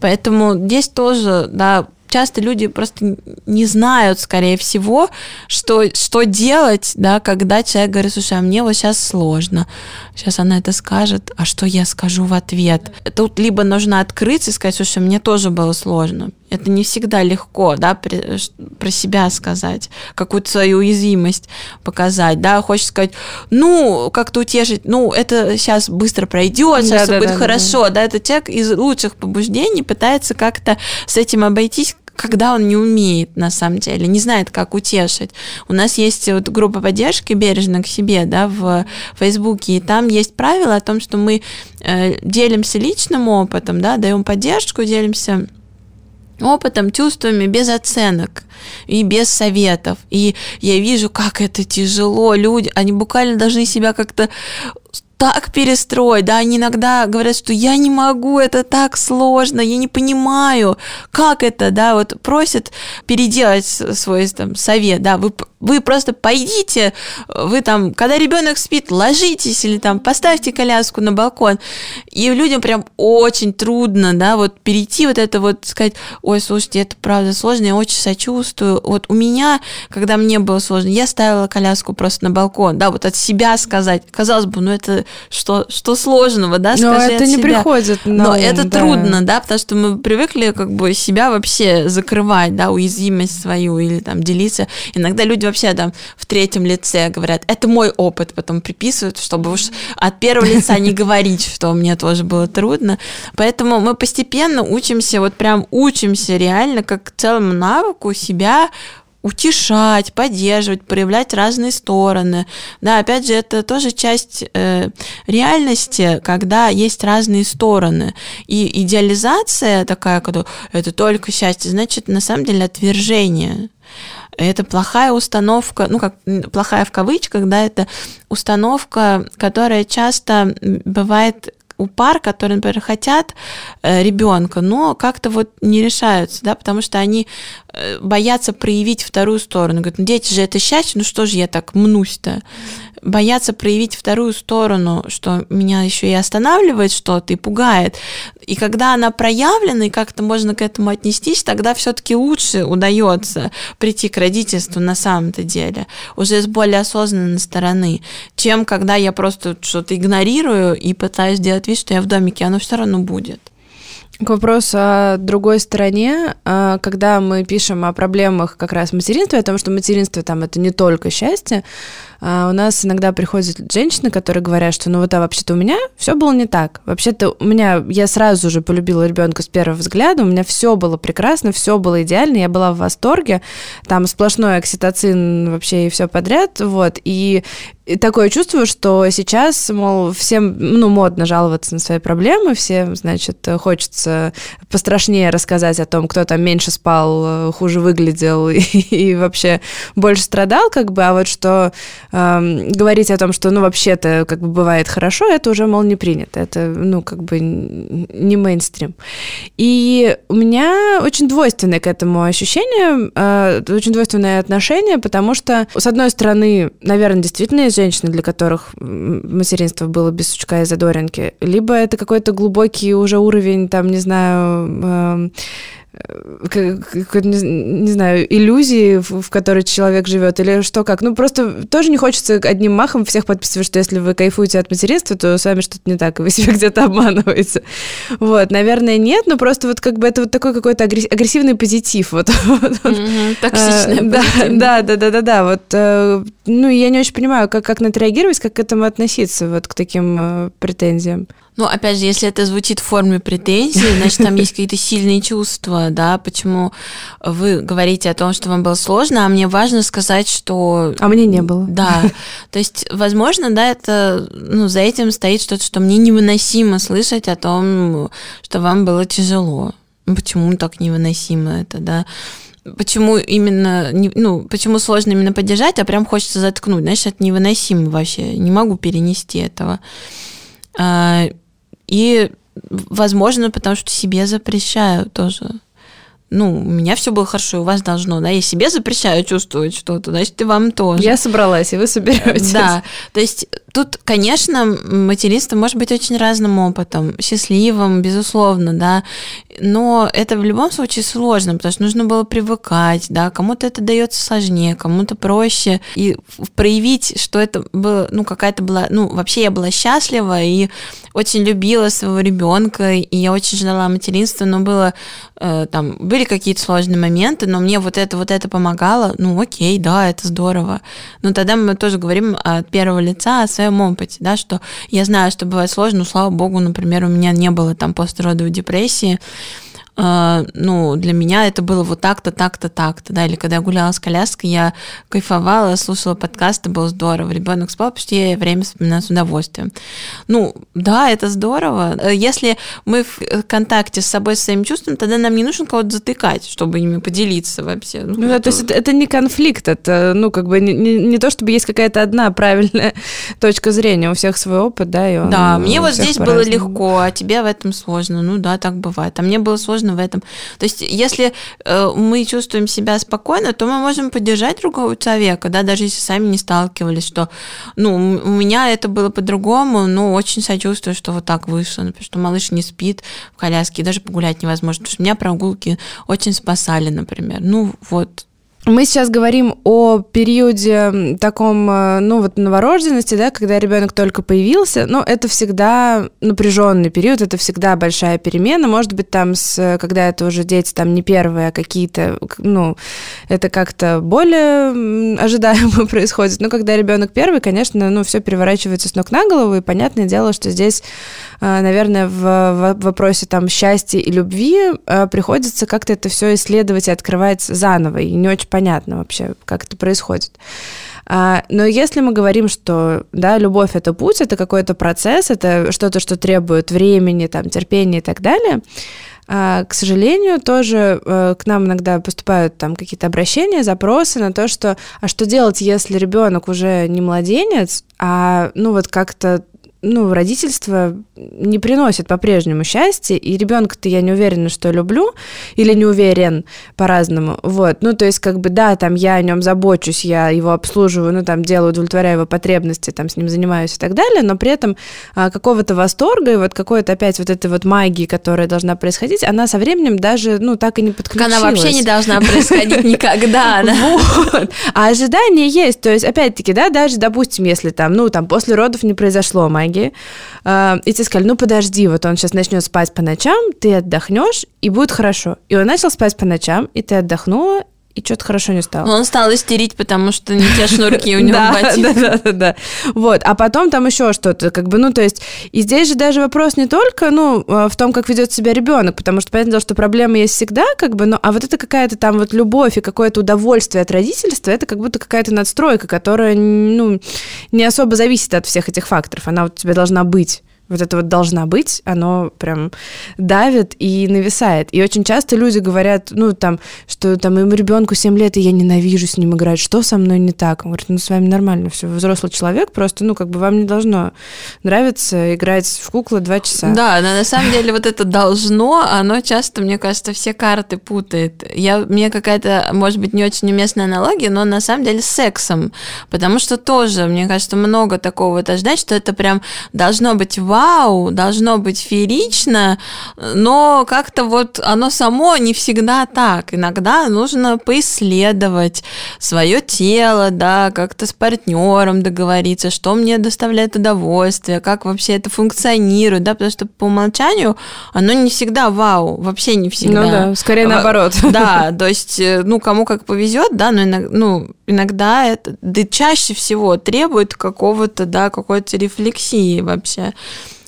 Поэтому здесь тоже, да, часто люди просто не знают, скорее всего, что, что делать, да, когда человек говорит, слушай, а мне вот сейчас сложно. Сейчас она это скажет, а что я скажу в ответ? Тут либо нужно открыться и сказать, слушай, мне тоже было сложно. Это не всегда легко, да, при, про себя сказать, какую-то свою уязвимость показать, да, хочешь сказать, ну, как-то утешить, ну, это сейчас быстро пройдет, сейчас да, все да, будет да, хорошо, да. да, этот человек из лучших побуждений пытается как-то с этим обойтись, когда он не умеет, на самом деле, не знает, как утешить. У нас есть вот группа поддержки «Бережно к себе», да, в Фейсбуке, и там есть правило о том, что мы э, делимся личным опытом, да, даем поддержку, делимся опытом, чувствами без оценок и без советов. И я вижу, как это тяжело. Люди, они буквально должны себя как-то так перестроить, да, они иногда говорят, что я не могу, это так сложно, я не понимаю, как это, да, вот просят переделать свой там совет, да, вы, вы просто пойдите, вы там, когда ребенок спит, ложитесь или там поставьте коляску на балкон, и людям прям очень трудно, да, вот перейти вот это вот, сказать, ой, слушайте, это правда сложно, я очень сочувствую, вот у меня, когда мне было сложно, я ставила коляску просто на балкон, да, вот от себя сказать, казалось бы, ну это что, что сложного, да, Но это не себя. приходит на Но ум, это да. трудно, да, потому что мы привыкли как бы себя вообще закрывать, да, уязвимость свою или там делиться. Иногда люди вообще там в третьем лице говорят, это мой опыт, потом приписывают, чтобы уж от первого лица не говорить, что мне тоже было трудно. Поэтому мы постепенно учимся, вот прям учимся реально как целому навыку себя утешать, поддерживать, проявлять разные стороны. Да, опять же, это тоже часть э, реальности, когда есть разные стороны. И идеализация такая, когда это только счастье, значит, на самом деле отвержение. Это плохая установка, ну как плохая в кавычках, да, это установка, которая часто бывает у пар, которые, например, хотят э, ребенка, но как-то вот не решаются, да, потому что они боятся проявить вторую сторону. Говорят, ну дети же это счастье, ну что же я так мнусь-то? боятся проявить вторую сторону, что меня еще и останавливает что-то и пугает. И когда она проявлена, и как-то можно к этому отнестись, тогда все-таки лучше удается прийти к родительству на самом-то деле, уже с более осознанной стороны, чем когда я просто что-то игнорирую и пытаюсь сделать вид, что я в домике, оно все равно будет. К вопросу о другой стороне, а, когда мы пишем о проблемах как раз материнства, о том, что материнство там это не только счастье, а, у нас иногда приходят женщины, которые говорят, что ну вот а вообще-то у меня все было не так. Вообще-то у меня, я сразу же полюбила ребенка с первого взгляда, у меня все было прекрасно, все было идеально, я была в восторге, там сплошной окситоцин вообще и все подряд, вот, и и такое чувство, что сейчас, мол, всем, ну, модно жаловаться на свои проблемы, всем, значит, хочется пострашнее рассказать о том, кто там меньше спал, хуже выглядел и, и вообще больше страдал, как бы, а вот что э, говорить о том, что, ну, вообще-то, как бы, бывает хорошо, это уже, мол, не принято, это, ну, как бы не мейнстрим. И у меня очень двойственное к этому ощущение, э, очень двойственное отношение, потому что, с одной стороны, наверное, действительно женщины, для которых материнство было без сучка и задоринки, либо это какой-то глубокий уже уровень, там, не знаю, эм, не, не знаю, иллюзии, в, в которой человек живет, или что как. Ну, просто тоже не хочется одним махом всех подписывать, что если вы кайфуете от материнства, то с вами что-то не так, и вы себя где-то обманываете. Вот, наверное, нет, но просто вот как бы это вот такой какой-то агрессивный позитив. Вот, Токсичный Да, да, да, да, да. Вот, э, ну, я не очень понимаю, как, как на это реагировать, как к этому относиться, вот к таким э, претензиям. Ну, опять же, если это звучит в форме претензии, значит, там есть какие-то сильные чувства, да, почему вы говорите о том, что вам было сложно, а мне важно сказать, что... А мне не было. Да, то есть, возможно, да, это, ну, за этим стоит что-то, что мне невыносимо слышать о том, что вам было тяжело. Почему так невыносимо это, да? почему именно, ну, почему сложно именно поддержать, а прям хочется заткнуть. Знаешь, это невыносимо вообще. Не могу перенести этого. И, возможно, потому что себе запрещаю тоже. Ну, у меня все было хорошо, у вас должно, да, я себе запрещаю чувствовать что-то, значит, и вам тоже. Я собралась, и вы соберетесь. Да, то есть тут, конечно, материнство может быть очень разным опытом, счастливым, безусловно, да, но это в любом случае сложно, потому что нужно было привыкать, да, кому-то это дается сложнее, кому-то проще, и проявить, что это было, ну, какая-то была, ну, вообще я была счастлива и очень любила своего ребенка, и я очень ждала материнства, но было э, там, были какие-то сложные моменты, но мне вот это, вот это помогало, ну, окей, да, это здорово. Но тогда мы тоже говорим от первого лица о опыте, да, что я знаю, что бывает сложно, но, слава богу, например, у меня не было там постродовой депрессии, Uh, ну, для меня это было вот так-то, так-то, так-то, да, или когда я гуляла с коляской, я кайфовала, слушала подкасты, было здорово, ребенок спал, почти я время вспоминаю с удовольствием. Ну, да, это здорово. Э, если мы в контакте с собой, с своим чувством, тогда нам не нужно кого-то затыкать, чтобы ими поделиться вообще. Ну, ну да, то есть это, это не конфликт, это, ну, как бы не, не, не то, чтобы есть какая-то одна правильная точка зрения, у всех свой опыт, да, и он Да, мне вот здесь было легко, а тебе в этом сложно, ну да, так бывает. А мне было сложно сложно в этом. То есть, если э, мы чувствуем себя спокойно, то мы можем поддержать другого человека, да, даже если сами не сталкивались, что, ну, у меня это было по-другому, но очень сочувствую, что вот так вышло, например, что малыш не спит в коляске, даже погулять невозможно, потому что меня прогулки очень спасали, например. Ну, вот, мы сейчас говорим о периоде таком, э, ну вот новорожденности, да, когда ребенок только появился, но это всегда напряженный период, это всегда большая перемена, может быть там, с, когда это уже дети там не первые, а какие-то, ну, это как-то более ожидаемо происходит, но когда ребенок первый, конечно, ну, все переворачивается с ног на голову, и понятное дело, что здесь, э, наверное, в вопросе там счастья и любви э, приходится как-то это все исследовать и открывать заново, и не очень понятно вообще, как это происходит. А, но если мы говорим, что да, любовь это путь, это какой-то процесс, это что-то, что требует времени, там, терпения и так далее, а, к сожалению, тоже э, к нам иногда поступают там какие-то обращения, запросы на то, что а что делать, если ребенок уже не младенец, а ну вот как-то ну, родительство не приносит по-прежнему счастья, и ребенка-то я не уверена, что люблю, или не уверен по-разному, вот, ну, то есть, как бы, да, там, я о нем забочусь, я его обслуживаю, ну, там, делаю, удовлетворяю его потребности, там, с ним занимаюсь и так далее, но при этом а, какого-то восторга и вот какой-то опять вот этой вот магии, которая должна происходить, она со временем даже, ну, так и не подключилась. Она вообще не должна происходить никогда, да. Вот. А ожидание есть, то есть, опять-таки, да, даже, допустим, если там, ну, там, после родов не произошло магии, э, и тебе сказали, ну, подожди, вот он сейчас начнет спать по ночам, ты отдохнешь, и будет хорошо. И он начал спать по ночам, и ты отдохнула, и что-то хорошо не стало. Он стал истерить, потому что не те шнурки у него да, да, да, да. Вот, а потом там еще что-то, как бы, ну, то есть, и здесь же даже вопрос не только, ну, э, в том, как ведет себя ребенок, потому что понятно, что проблемы есть всегда, как бы, но, а вот это какая-то там вот любовь и какое-то удовольствие от родительства, это как будто какая-то надстройка, которая, ну, не особо зависит от всех этих факторов, она вот у тебя должна быть вот это вот должна быть, оно прям давит и нависает. И очень часто люди говорят, ну, там, что там моему ребенку 7 лет, и я ненавижу с ним играть, что со мной не так? Он говорит, ну, с вами нормально все, взрослый человек, просто, ну, как бы вам не должно нравиться играть в куклы два часа. Да, но на самом деле вот это должно, оно часто, мне кажется, все карты путает. Я, мне какая-то, может быть, не очень уместная аналогия, но на самом деле с сексом, потому что тоже, мне кажется, много такого вот ожидать, что это прям должно быть вау, должно быть феерично, но как-то вот оно само не всегда так. Иногда нужно поисследовать свое тело, да, как-то с партнером договориться, что мне доставляет удовольствие, как вообще это функционирует, да, потому что по умолчанию оно не всегда вау, вообще не всегда. Ну да, скорее наоборот. Да, то есть, э, ну, кому как повезет, да, но иногда, ну, иногда это, да чаще всего требует какого-то, да, какой-то рефлексии вообще.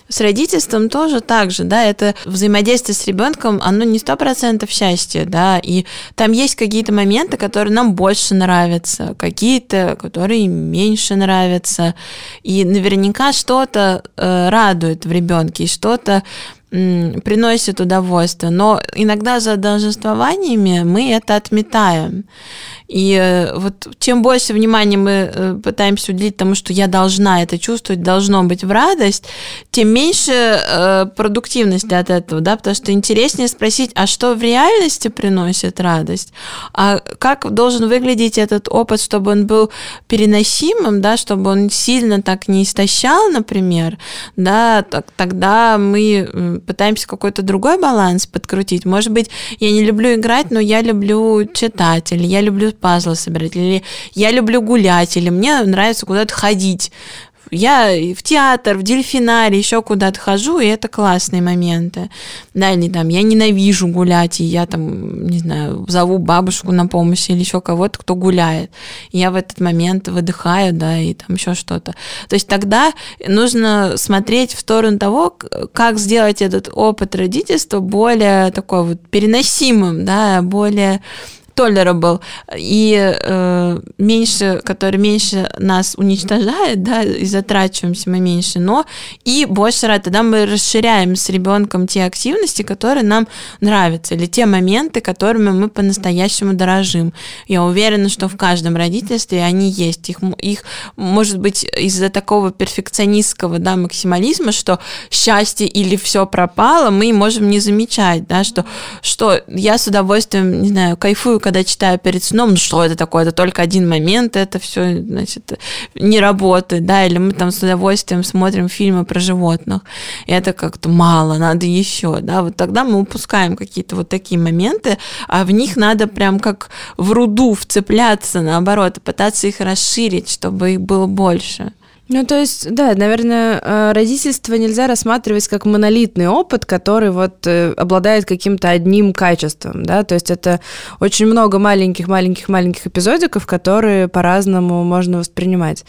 С родительством тоже так же, да, это взаимодействие с ребенком, оно не сто процентов счастье, да, и там есть какие-то моменты, которые нам больше нравятся, какие-то, которые меньше нравятся, и наверняка что-то э, радует в ребенке, и что-то приносит удовольствие, но иногда за должествованиями мы это отметаем. И э, вот чем больше внимания мы э, пытаемся уделить тому, что я должна это чувствовать, должно быть в радость, тем меньше э, продуктивности от этого, да, потому что интереснее спросить, а что в реальности приносит радость, а как должен выглядеть этот опыт, чтобы он был переносимым, да, чтобы он сильно так не истощал, например, да, так, тогда мы пытаемся какой-то другой баланс подкрутить. Может быть, я не люблю играть, но я люблю читать, или я люблю пазлы собирать, или я люблю гулять, или мне нравится куда-то ходить. Я в театр, в дельфинарий, еще куда-то хожу, и это классные моменты. Да, или там я ненавижу гулять, и я там, не знаю, зову бабушку на помощь или еще кого-то, кто гуляет. И я в этот момент выдыхаю, да, и там еще что-то. То есть тогда нужно смотреть в сторону того, как сделать этот опыт родительства более такой вот переносимым, да, более tolerable и э, меньше, который меньше нас уничтожает, да, и затрачиваемся мы меньше, но и больше рад, тогда мы расширяем с ребенком те активности, которые нам нравятся, или те моменты, которыми мы по-настоящему дорожим. Я уверена, что в каждом родительстве они есть. Их, их может быть, из-за такого перфекционистского да, максимализма, что счастье или все пропало, мы можем не замечать, да, что, что я с удовольствием, не знаю, кайфую, когда читаю перед сном, ну что это такое, это только один момент, это все, значит, не работает, да, или мы там с удовольствием смотрим фильмы про животных, и это как-то мало, надо еще, да, вот тогда мы упускаем какие-то вот такие моменты, а в них надо прям как в руду вцепляться, наоборот, пытаться их расширить, чтобы их было больше. Ну, то есть, да, наверное, э, родительство нельзя рассматривать как монолитный опыт, который вот э, обладает каким-то одним качеством, да, то есть это очень много маленьких-маленьких-маленьких эпизодиков, которые по-разному можно воспринимать.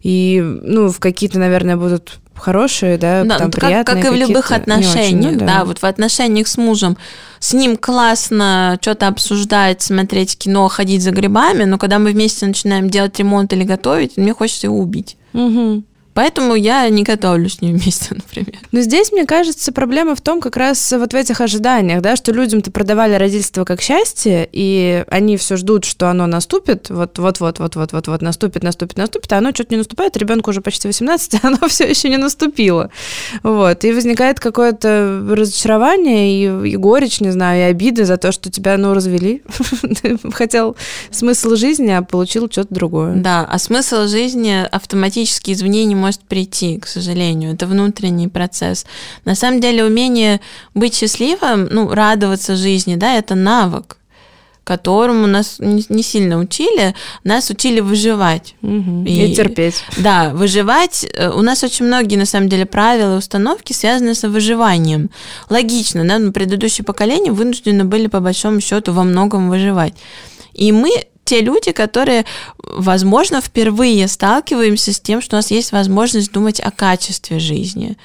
И, ну, в какие-то, наверное, будут хорошие, да, да там как, приятные. Как и в любых отношениях, очень, ну, да. да, вот в отношениях с мужем. С ним классно что-то обсуждать, смотреть кино, ходить за грибами, но когда мы вместе начинаем делать ремонт или готовить, мне хочется его убить. Угу. Поэтому я не готовлю с ним вместе, например. Но здесь, мне кажется, проблема в том, как раз вот в этих ожиданиях, да, что людям-то продавали родительство как счастье, и они все ждут, что оно наступит, вот, вот, вот, вот, вот, вот, вот, наступит, наступит, наступит, а оно что-то не наступает, ребенку уже почти 18, а оно все еще не наступило. Вот. И возникает какое-то разочарование и, и горечь, не знаю, и обиды за то, что тебя, ну, развели. Ты хотел смысл жизни, а получил что-то другое. Да, а смысл жизни автоматически извне не может прийти, к сожалению. Это внутренний процесс. На самом деле умение быть счастливым, ну, радоваться жизни, да, это навык которому нас не сильно учили, нас учили выживать. Угу. И, и терпеть. Да, выживать. Э, у нас очень многие, на самом деле, правила и установки связаны с выживанием. Логично, да, предыдущее поколение вынуждены были, по большому счету, во многом выживать. И мы те люди, которые, возможно, впервые сталкиваемся с тем, что у нас есть возможность думать о качестве жизни.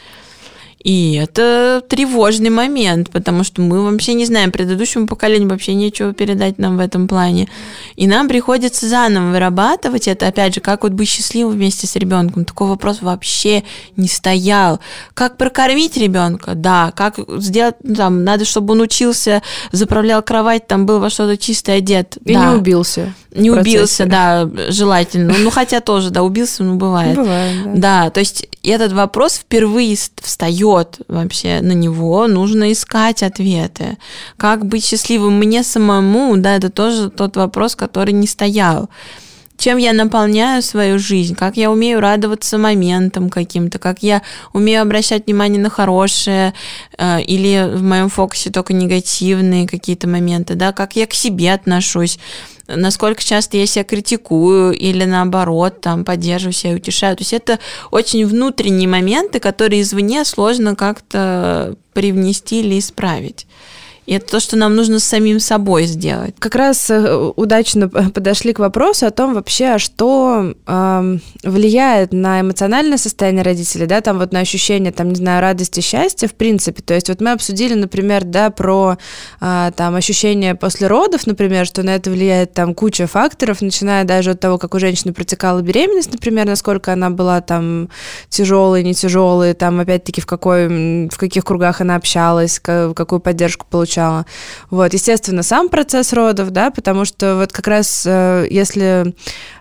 И это тревожный момент, потому что мы вообще не знаем, предыдущему поколению вообще нечего передать нам в этом плане. И нам приходится заново вырабатывать это, опять же, как вот быть счастливым вместе с ребенком. Такой вопрос вообще не стоял. Как прокормить ребенка? Да. Как сделать, ну, там, надо, чтобы он учился, заправлял кровать, там был во что-то чистое одет. И да. не убился. Не убился, да, желательно. Ну, хотя тоже, да, убился, ну, бывает. Бывает, да. Да, то есть этот вопрос впервые встает вообще на него, нужно искать ответы. Как быть счастливым мне самому, да, это тоже тот вопрос, который не стоял чем я наполняю свою жизнь, как я умею радоваться моментам каким-то, как я умею обращать внимание на хорошее э, или в моем фокусе только негативные какие-то моменты, да, как я к себе отношусь, насколько часто я себя критикую или наоборот там поддерживаю себя утешаю. То есть это очень внутренние моменты, которые извне сложно как-то привнести или исправить. И это то, что нам нужно с самим собой сделать. Как раз э, удачно подошли к вопросу о том вообще, а что э, влияет на эмоциональное состояние родителей, да, там вот на ощущение, там, не знаю, радости, счастья, в принципе. То есть вот мы обсудили, например, да, про э, там ощущение после родов, например, что на это влияет там куча факторов, начиная даже от того, как у женщины протекала беременность, например, насколько она была там тяжелой, не тяжелой, там опять-таки в какой, в каких кругах она общалась, какую поддержку получала начала. Вот, естественно, сам процесс родов, да, потому что вот как раз э, если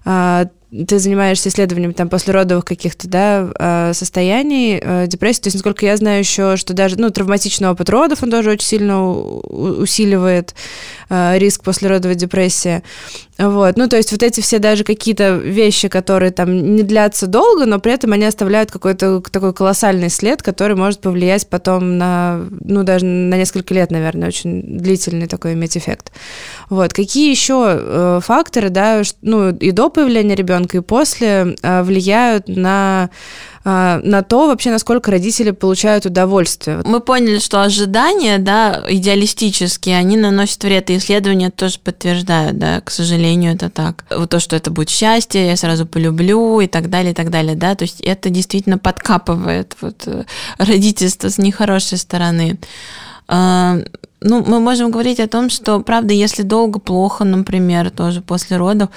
а, ты занимаешься исследованием там послеродовых каких-то, да, а, состояний, э, депрессии, то есть, насколько я знаю еще, что даже, ну, травматичный опыт родов, он тоже очень сильно усиливает э, риск послеродовой депрессии. Вот, ну, то есть вот эти все даже какие-то вещи, которые там не длятся долго, но при этом они оставляют какой-то такой колоссальный след, который может повлиять потом на, ну, даже на несколько лет, наверное, очень длительный такой иметь эффект. Вот, какие еще э, факторы, да, ну, и до появления ребенка, и после э, влияют на а, на то вообще, насколько родители получают удовольствие. Мы поняли, что ожидания, да, идеалистические, они наносят вред, и исследования тоже подтверждают, да, к сожалению, это так. Вот то, что это будет счастье, я сразу полюблю и так далее, и так далее, да, то есть это действительно подкапывает вот э, родительство с нехорошей стороны. А, ну, мы можем говорить о том, что, правда, если долго плохо, например, тоже после родов,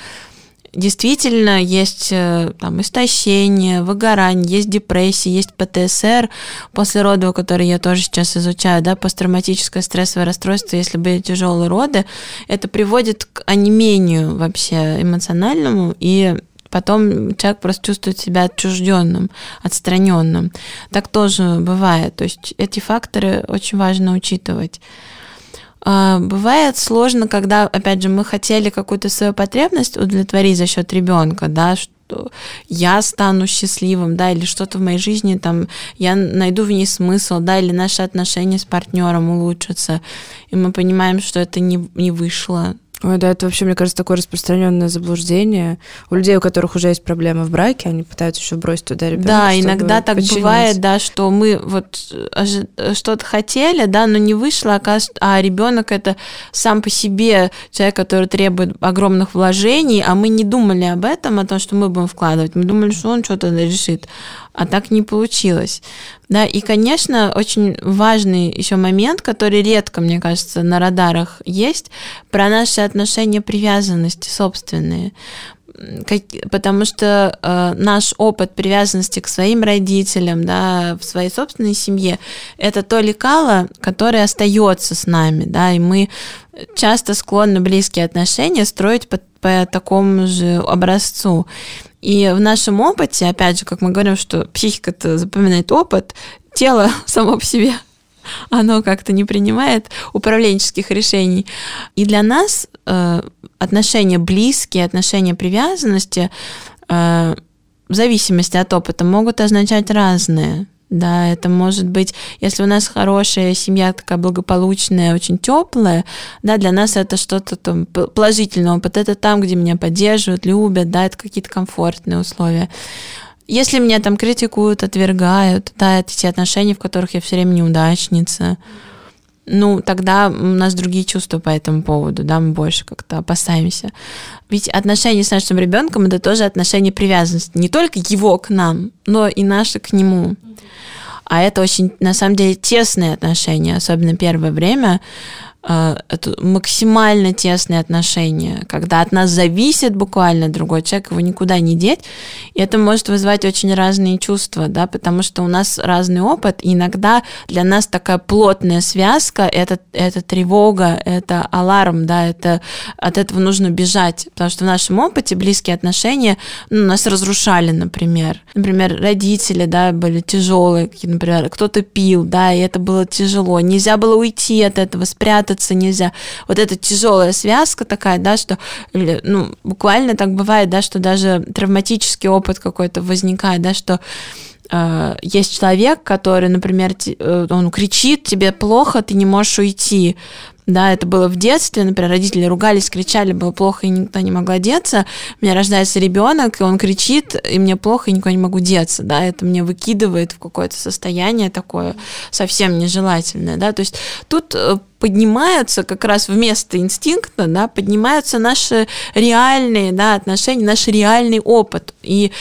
действительно есть э, там истощение, выгорание, есть депрессия, есть ПТСР после родов, который я тоже сейчас изучаю, да, посттравматическое стрессовое расстройство, если были тяжелые роды, это приводит к онемению вообще эмоциональному и потом человек просто чувствует себя отчужденным, отстраненным. Так тоже бывает. То есть эти факторы очень важно учитывать. А, бывает сложно, когда, опять же, мы хотели какую-то свою потребность удовлетворить за счет ребенка, да, что я стану счастливым, да, или что-то в моей жизни, там, я найду в ней смысл, да, или наши отношения с партнером улучшатся, и мы понимаем, что это не, не вышло, Ой, да, это вообще, мне кажется, такое распространенное заблуждение. У людей, у которых уже есть проблемы в браке, они пытаются еще бросить туда ребенка. Да, иногда так починить. бывает, да, что мы вот что-то хотели, да, но не вышло, а ребенок это сам по себе человек, который требует огромных вложений, а мы не думали об этом, о том, что мы будем вкладывать. Мы думали, что он что-то решит а так не получилось. Да, и, конечно, очень важный еще момент, который редко, мне кажется, на радарах есть, про наши отношения привязанности собственные потому что э, наш опыт привязанности к своим родителям, да, в своей собственной семье, это то лекало, которое остается с нами, да, и мы часто склонны близкие отношения строить по, по такому же образцу. И в нашем опыте, опять же, как мы говорим, что психика-то запоминает опыт, тело само по себе оно как-то не принимает управленческих решений. И для нас э, отношения близкие, отношения привязанности э, в зависимости от опыта могут означать разные. Да, это может быть, если у нас хорошая семья, такая благополучная, очень теплая, да, для нас это что-то там положительное опыт. Это там, где меня поддерживают, любят, да, это какие-то комфортные условия. Если меня там критикуют, отвергают, да, это те отношения, в которых я все время неудачница, ну, тогда у нас другие чувства по этому поводу, да, мы больше как-то опасаемся. Ведь отношения с нашим ребенком это тоже отношения привязанности, не только его к нам, но и наши к нему. А это очень, на самом деле, тесные отношения, особенно первое время, это максимально тесные отношения, когда от нас зависит буквально другой человек, его никуда не деть, и это может вызвать очень разные чувства, да, потому что у нас разный опыт, и иногда для нас такая плотная связка, это, это тревога, это аларм, да, это от этого нужно бежать, потому что в нашем опыте близкие отношения ну, нас разрушали, например. Например, родители, да, были тяжелые, например, кто-то пил, да, и это было тяжело, нельзя было уйти от этого, спрятаться прятаться нельзя. Вот эта тяжелая связка такая, да, что, ну, буквально так бывает, да, что даже травматический опыт какой-то возникает, да, что э, есть человек, который, например, э, он кричит, тебе плохо, ты не можешь уйти, да, это было в детстве, например, родители ругались, кричали, было плохо, и никто не могла деться. У меня рождается ребенок, и он кричит, и мне плохо, и никуда не могу деться, да, это мне выкидывает в какое-то состояние такое совсем нежелательное, да, то есть тут э, поднимаются как раз вместо инстинкта, да, поднимаются наши реальные, да, отношения, наш реальный опыт. И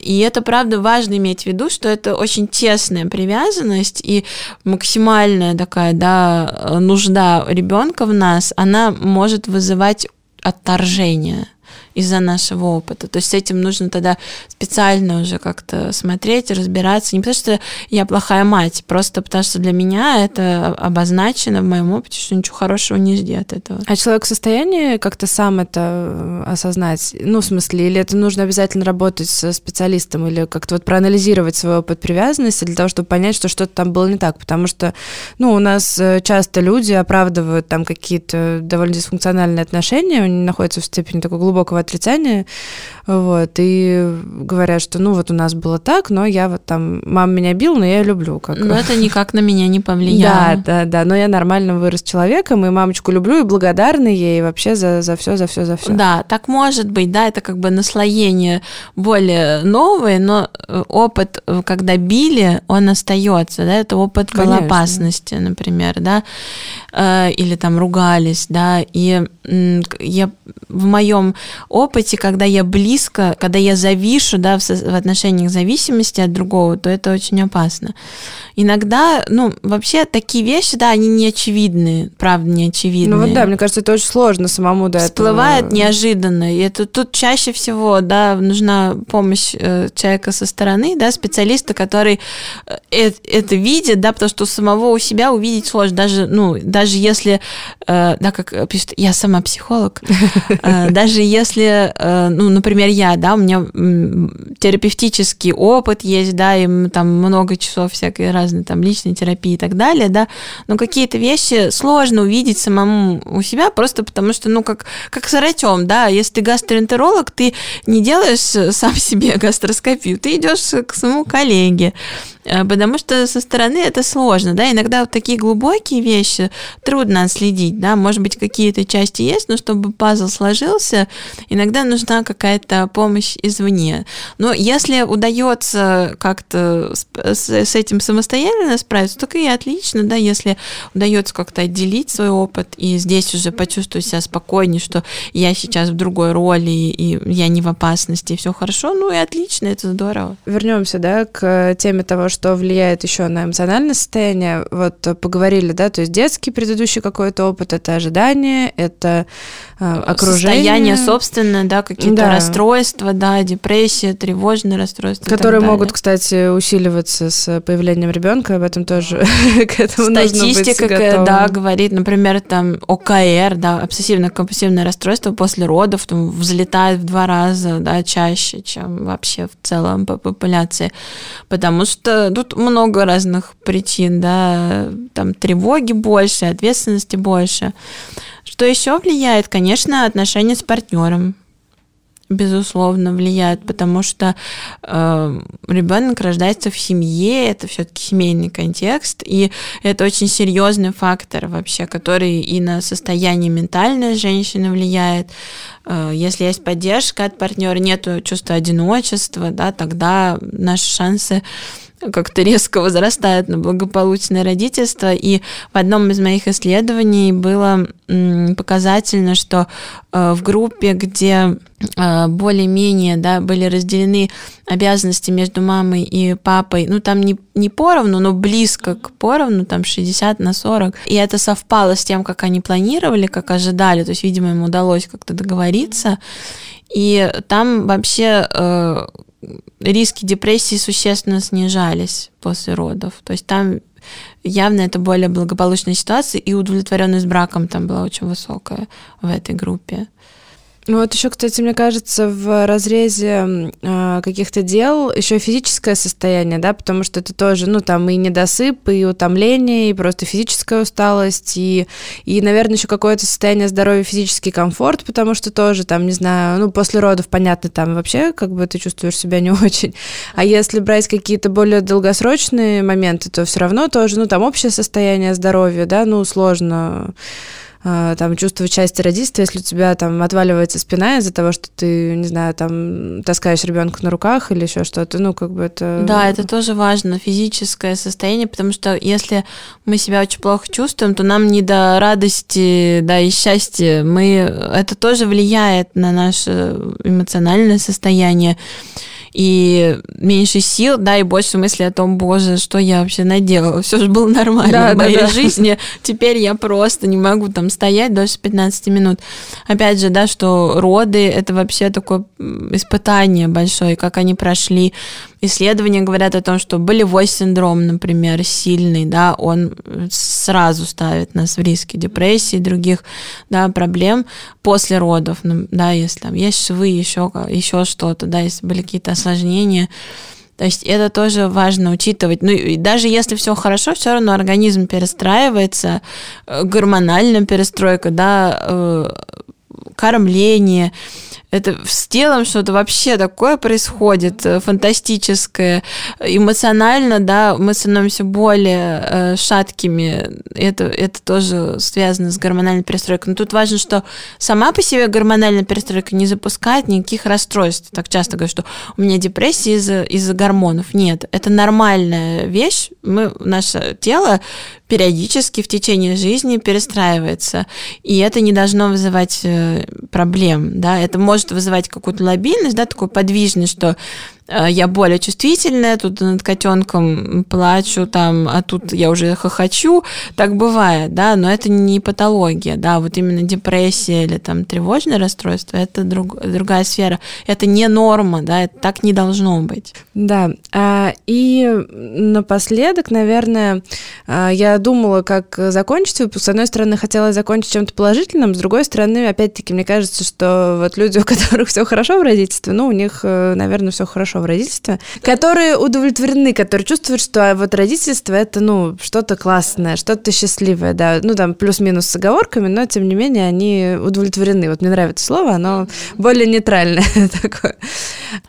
и это, правда, важно иметь в виду, что это очень тесная привязанность и максимальная такая, да, нужда ребенка в нас, она может вызывать отторжение из-за нашего опыта. То есть с этим нужно тогда специально уже как-то смотреть, разбираться. Не потому что я плохая мать, просто потому что для меня это обозначено в моем опыте, что ничего хорошего не жди от этого. А человек в состоянии как-то сам это э, осознать? Ну, в смысле, или это нужно обязательно работать со специалистом, или как-то вот проанализировать свой опыт привязанности для того, чтобы понять, что что-то там было не так? Потому что, ну, у нас э, часто люди оправдывают там какие-то довольно дисфункциональные отношения, они находятся в степени такого глубокого отрицания, вот, и говорят, что ну вот у нас было так, но я вот там, мама меня бил, но я ее люблю. Как... Но это никак на меня не повлияло. Да, да, да, но я нормально вырос человеком, и мамочку люблю, и благодарна ей вообще за, за все, за все, за все. Да, так может быть, да, это как бы наслоение более новое, но э, опыт, э, когда били, он остается, да, это опыт Конечно. безопасности, например, да, э, или там ругались, да, и я в моем опыте, когда я близко, когда я завишу, да, в, в отношениях зависимости от другого, то это очень опасно. Иногда, ну, вообще такие вещи, да, они не очевидны, правда, не очевидны. Ну вот да, мне кажется, это очень сложно самому до Всплывает этого. неожиданно, и это тут чаще всего, да, нужна помощь э, человека со стороны, да, специалиста, который э, это видит, да, потому что самого у себя увидеть сложно, даже, ну, даже если, э, да, как пишет, я сама психолог, э, даже если, э, ну, например, я, да, у меня терапевтический опыт есть, да, и там много часов всякой разной там личной терапии и так далее, да, но какие-то вещи сложно увидеть самому у себя просто потому что, ну, как, как с врачом, да, если ты гастроэнтеролог, ты не делаешь сам себе гастроскопию, ты идешь к своему коллеге, Э, потому что со стороны это сложно, да, иногда вот такие глубокие вещи трудно отследить, да, может быть, какие-то части есть, но чтобы пазл сложился, иногда нужна какая-то помощь извне. Но если удается как-то с, с этим самостоятельно справиться, то и отлично, да, если удается как-то отделить свой опыт и здесь уже почувствовать себя спокойнее, что я сейчас в другой роли, и я не в опасности, и все хорошо, ну и отлично, это здорово. Вернемся, да, к теме того, что влияет еще на эмоциональное состояние. Вот поговорили, да, то есть детский предыдущий какой-то опыт, это ожидание, это э, окружение. Состояние собственно, да, какие-то да. расстройства, да, депрессия, тревожные расстройства. Которые могут, кстати, усиливаться с появлением ребенка, об этом тоже к этому Статистика, да, говорит, например, там ОКР, да, обсессивно-компульсивное расстройство после родов там, взлетает в два раза, да, чаще, чем вообще в целом по популяции, потому что тут много разных причин, да, там тревоги больше, ответственности больше. Что еще влияет, конечно, отношения с партнером безусловно, влияет, потому что э, ребенок рождается в семье, это все-таки семейный контекст, и это очень серьезный фактор вообще, который и на состояние ментальной женщины влияет. Э, если есть поддержка от партнера, нет чувства одиночества, да, тогда наши шансы как-то резко возрастают на благополучное родительство. И в одном из моих исследований было показательно, что э, в группе, где э, более-менее да, были разделены обязанности между мамой и папой, ну там не, не поровну, но близко к поровну, там 60 на 40, и это совпало с тем, как они планировали, как ожидали, то есть, видимо, им удалось как-то договориться, и там вообще э, риски депрессии существенно снижались после родов. То есть там явно это более благополучная ситуация, и удовлетворенность браком там была очень высокая в этой группе. Ну вот еще, кстати, мне кажется, в разрезе э, каких-то дел еще физическое состояние, да, потому что это тоже, ну, там и недосып, и утомление, и просто физическая усталость, и, и наверное, еще какое-то состояние здоровья, физический комфорт, потому что тоже, там, не знаю, ну, после родов, понятно, там вообще как бы ты чувствуешь себя не очень. А если брать какие-то более долгосрочные моменты, то все равно тоже, ну, там общее состояние здоровья, да, ну, сложно там чувствовать части родительства, если у тебя там отваливается спина из-за того, что ты, не знаю, там таскаешь ребенка на руках или еще что-то, ну как бы это. Да, это тоже важно физическое состояние, потому что если мы себя очень плохо чувствуем, то нам не до радости, да и счастья. Мы это тоже влияет на наше эмоциональное состояние и меньше сил, да, и больше мысли о том, боже, что я вообще наделала, все же было нормально да, в моей да, да. жизни, теперь я просто не могу там стоять дольше 15 минут. Опять же, да, что роды — это вообще такое испытание большое, как они прошли, Исследования говорят о том, что болевой синдром, например, сильный, да, он сразу ставит нас в риски депрессии и других да, проблем после родов, ну, да, если там есть швы, еще, еще что-то, да, если были какие-то осложнения. То есть это тоже важно учитывать. Ну и даже если все хорошо, все равно организм перестраивается, э, гормональная перестройка, да, э, кормление, это с телом что-то вообще такое происходит э, фантастическое. Эмоционально, да, мы становимся более э, шаткими. Это, это тоже связано с гормональной перестройкой. Но тут важно, что сама по себе гормональная перестройка не запускает никаких расстройств. Так часто говорят, что у меня депрессия из-за из гормонов. Нет, это нормальная вещь. Мы, наше тело периодически в течение жизни перестраивается. И это не должно вызывать э, проблем. Да? Это может вызывать какую-то лобильность, да, такую подвижность, что я более чувствительная, тут над котенком плачу, там, а тут я уже хохочу, так бывает, да, но это не патология, да, вот именно депрессия или там тревожное расстройство, это друг, другая сфера, это не норма, да, это так не должно быть. Да, а, и напоследок, наверное, а, я думала, как закончить выпуск, с одной стороны, хотела закончить чем-то положительным, с другой стороны, опять-таки, мне кажется, что вот люди, у которых все хорошо в родительстве, ну, у них, э, наверное, все хорошо в родительстве, которые удовлетворены, которые чувствуют, что вот родительство это, ну, что-то классное, что-то счастливое, да, ну, там, плюс-минус с оговорками, но, тем не менее, они удовлетворены. Вот мне нравится слово, оно более нейтральное такое.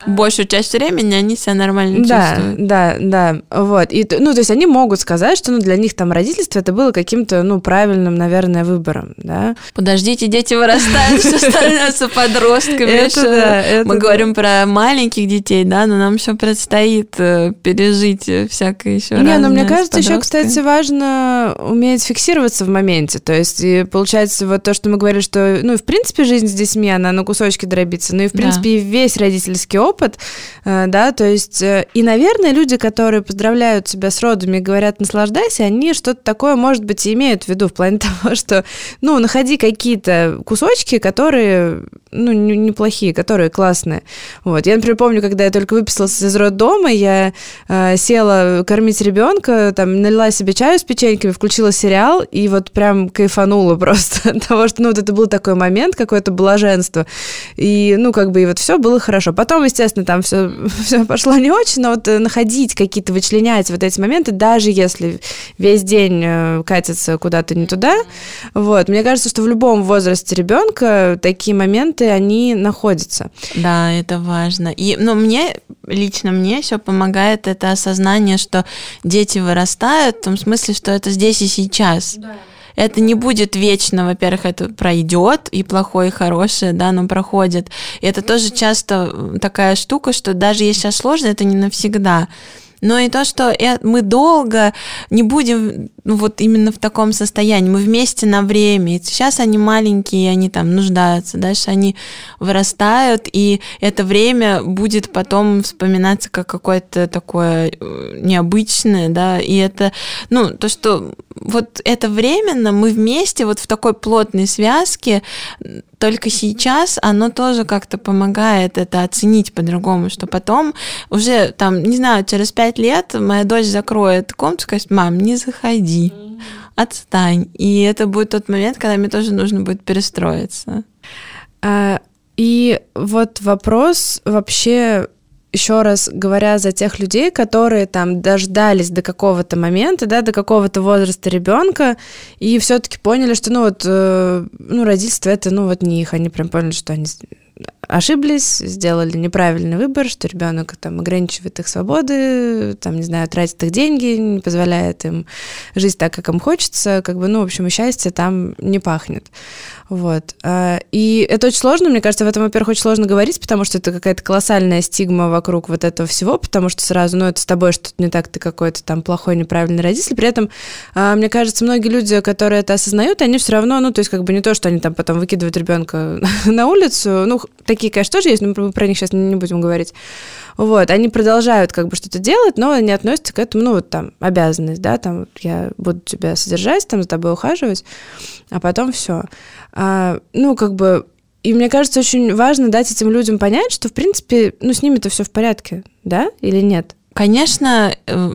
Большую часть времени они себя нормально да, чувствуют. Да, да, вот. И, ну, то есть они могут сказать, что, ну, для них там родительство это было каким-то, ну, правильным, наверное, выбором, да. Подождите, дети вырастают, все становятся подростками. Это да, Мы говорим про маленьких детей, да, да, но нам еще предстоит э, пережить э, всякое еще Не, но мне кажется, еще, кстати, важно уметь фиксироваться в моменте. То есть, и получается, вот то, что мы говорили, что, ну, в принципе, жизнь с детьми, она на кусочки дробится, ну и, в принципе, да. весь родительский опыт, э, да, то есть, и, наверное, люди, которые поздравляют тебя с родами и говорят «наслаждайся», они что-то такое, может быть, и имеют в виду в плане того, что, ну, находи какие-то кусочки, которые, ну, неплохие, которые классные. Вот. Я, например, помню, когда я только выписалась из роддома, я э, села кормить ребенка, там, налила себе чаю с печеньками, включила сериал, и вот прям кайфанула просто от того, что, ну, вот это был такой момент, какое-то блаженство. И, ну, как бы, и вот все было хорошо. Потом, естественно, там все, все пошло не очень, но вот э, находить какие-то, вычленять вот эти моменты, даже если весь день э, катится куда-то не туда, вот, мне кажется, что в любом возрасте ребенка такие моменты, они находятся. Да, это важно. И, ну, мне, лично мне все помогает это осознание, что дети вырастают, в том смысле, что это здесь и сейчас. Да это не будет вечно, во-первых, это пройдет, и плохое, и хорошее, да, но проходит. И это тоже часто такая штука, что даже если сейчас сложно, это не навсегда но и то, что мы долго не будем ну, вот именно в таком состоянии. Мы вместе на время. И сейчас они маленькие, они там нуждаются, дальше они вырастают, и это время будет потом вспоминаться как какое-то такое э, необычное, да, и это, ну, то, что вот это временно, мы вместе вот в такой плотной связке, только сейчас оно тоже как-то помогает это оценить по-другому, что потом уже там, не знаю, через пять лет моя дочь закроет комнату и скажет, мам, не заходи, отстань. И это будет тот момент, когда мне тоже нужно будет перестроиться. А, и вот вопрос вообще еще раз говоря за тех людей, которые там дождались до какого-то момента, да, до какого-то возраста ребенка, и все-таки поняли, что ну вот, э, ну родительство это ну вот не их, они прям поняли, что они ошиблись, сделали неправильный выбор, что ребенок там ограничивает их свободы, там, не знаю, тратит их деньги, не позволяет им жить так, как им хочется, как бы, ну, в общем, счастье там не пахнет. Вот. А, и это очень сложно, мне кажется, в этом, во-первых, очень сложно говорить, потому что это какая-то колоссальная стигма вокруг вот этого всего, потому что сразу, ну, это с тобой что-то не так, ты какой-то там плохой, неправильный родитель. При этом, а, мне кажется, многие люди, которые это осознают, они все равно, ну, то есть как бы не то, что они там потом выкидывают ребенка на улицу, ну, такие, конечно, тоже есть, но мы про них сейчас не будем говорить. Вот, они продолжают как бы что-то делать, но они относятся к этому, ну, вот там, обязанность, да, там, я буду тебя содержать, там, за тобой ухаживать, а потом все. А, ну, как бы, и мне кажется, очень важно дать этим людям понять, что, в принципе, ну, с ними-то все в порядке, да, или нет? Конечно, э,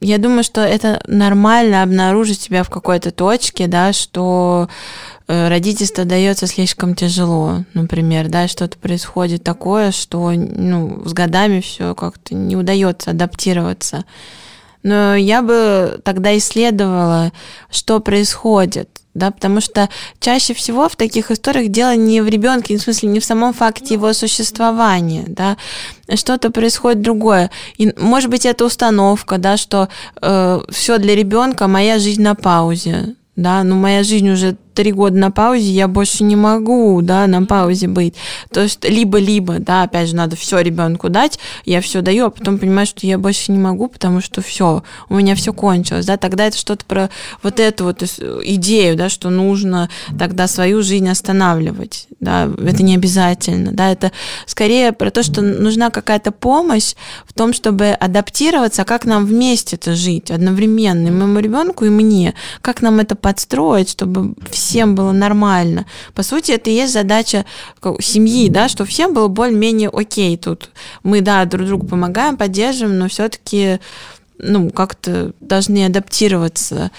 я думаю, что это нормально обнаружить себя в какой-то точке, да, что Э, родительство дается слишком тяжело, например, да, что-то происходит такое, что ну, с годами все как-то не удается адаптироваться. Но я бы тогда исследовала, что происходит, да, потому что чаще всего в таких историях дело не в ребенке, в смысле не в самом факте его существования, да, что-то происходит другое. И, может быть, это установка, да, что э, все для ребенка, моя жизнь на паузе, да, но моя жизнь уже три года на паузе, я больше не могу, да, на паузе быть. То есть либо-либо, да, опять же, надо все ребенку дать, я все даю, а потом понимаю, что я больше не могу, потому что все, у меня все кончилось, да, тогда это что-то про вот эту вот идею, да, что нужно тогда свою жизнь останавливать, да, это не обязательно, да, это скорее про то, что нужна какая-то помощь в том, чтобы адаптироваться, как нам вместе это жить одновременно, и моему ребенку, и мне, как нам это подстроить, чтобы все всем было нормально. По сути, это и есть задача семьи, да, что всем было более-менее окей тут. Мы, да, друг другу помогаем, поддерживаем, но все-таки ну, как-то должны адаптироваться.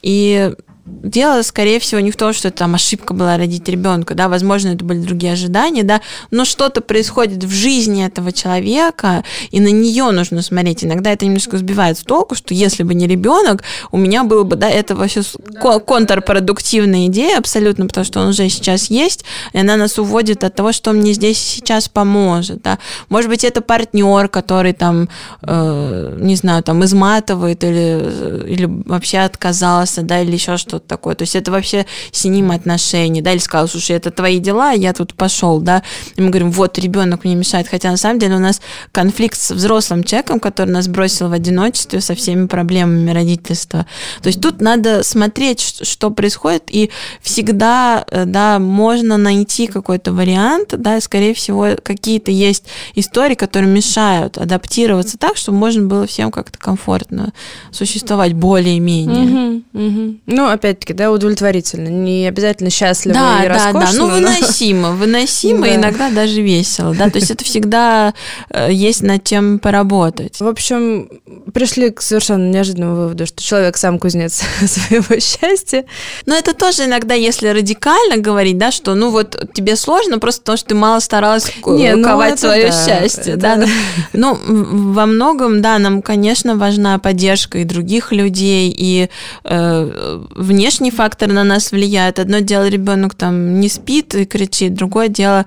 И дело, скорее всего, не в том, что там ошибка была родить ребенка, да, возможно, это были другие ожидания, да, но что-то происходит в жизни этого человека, и на нее нужно смотреть. Иногда это немножко сбивает с толку, что если бы не ребенок, у меня было бы, да, это вообще да, контрпродуктивная идея абсолютно, потому что он уже сейчас есть, и она нас уводит от того, что мне здесь сейчас поможет, да. Может быть, это партнер, который там, э, не знаю, там изматывает или, или вообще отказался, да, или еще что что-то такое. То есть это вообще синим отношения, да, или сказал, слушай, это твои дела, я тут пошел, да. И мы говорим, вот, ребенок мне мешает. Хотя на самом деле у нас конфликт с взрослым человеком, который нас бросил в одиночестве со всеми проблемами родительства. То есть тут надо смотреть, что происходит, и всегда, э, да, можно найти какой-то вариант, да, скорее всего, какие-то есть истории, которые мешают адаптироваться так, чтобы можно было всем как-то комфортно существовать более-менее. Угу, угу. Ну, опять-таки, да, удовлетворительно. Не обязательно счастливо да, и да, роскошно. Да, ну но... выносимо, выносимо, иногда даже весело, да, то есть это всегда э, есть над чем поработать. В общем, пришли к совершенно неожиданному выводу, что человек сам кузнец своего счастья. Но это тоже иногда, если радикально говорить, да, что ну вот тебе сложно просто потому, что ты мало старалась Не, ну свое да, счастье, да. Ну, во многом, да, нам, конечно, важна поддержка и других людей, и э, внешний фактор на нас влияет. Одно дело, ребенок там не спит и кричит, другое дело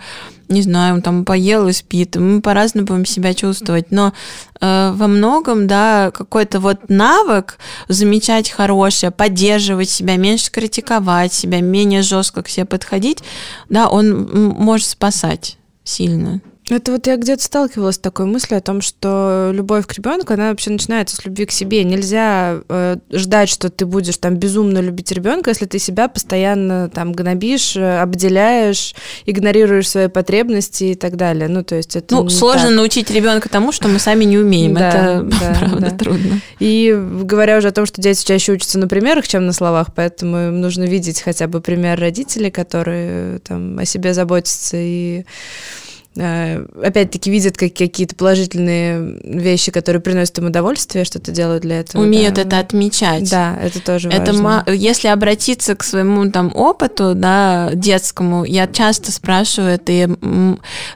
не знаю, он там поел и спит, мы по-разному будем себя чувствовать, но э, во многом, да, какой-то вот навык замечать хорошее, поддерживать себя, меньше критиковать себя, менее жестко к себе подходить, да, он может спасать сильно. Это вот я где-то сталкивалась с такой мыслью о том, что любовь к ребенку, она вообще начинается с любви к себе. Нельзя э, ждать, что ты будешь там безумно любить ребенка, если ты себя постоянно там гнобишь, э, обделяешь, игнорируешь свои потребности и так далее. Ну, то есть это Ну, сложно так. научить ребенка тому, что мы сами не умеем. Да, это да, правда да. трудно. И говоря уже о том, что дети чаще учатся на примерах, чем на словах, поэтому им нужно видеть хотя бы пример родителей, которые там о себе заботятся и Э, опять-таки видят как какие-то положительные вещи, которые приносят им удовольствие, что-то делают для этого. Умеют да. это отмечать. Да, это тоже это важно. Если обратиться к своему там опыту, да, детскому, я часто спрашиваю это,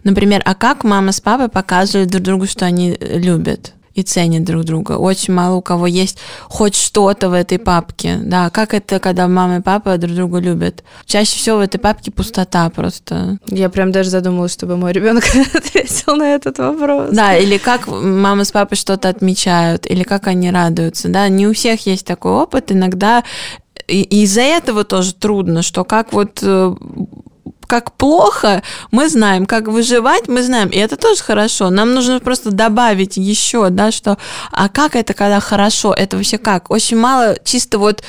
например, а как мама с папой показывают друг другу, что они любят? И ценят друг друга. Очень мало у кого есть хоть что-то в этой папке. Да, как это, когда мама и папа друг друга любят? Чаще всего в этой папке пустота просто. Я прям даже задумалась, чтобы мой ребенок ответил на этот вопрос. Да, или как мама с папой что-то отмечают, или как они радуются. Да, не у всех есть такой опыт. Иногда и из-за этого тоже трудно, что как вот э, как плохо, мы знаем, как выживать, мы знаем, и это тоже хорошо. Нам нужно просто добавить еще, да, что, а как это, когда хорошо, это вообще как? Очень мало чисто вот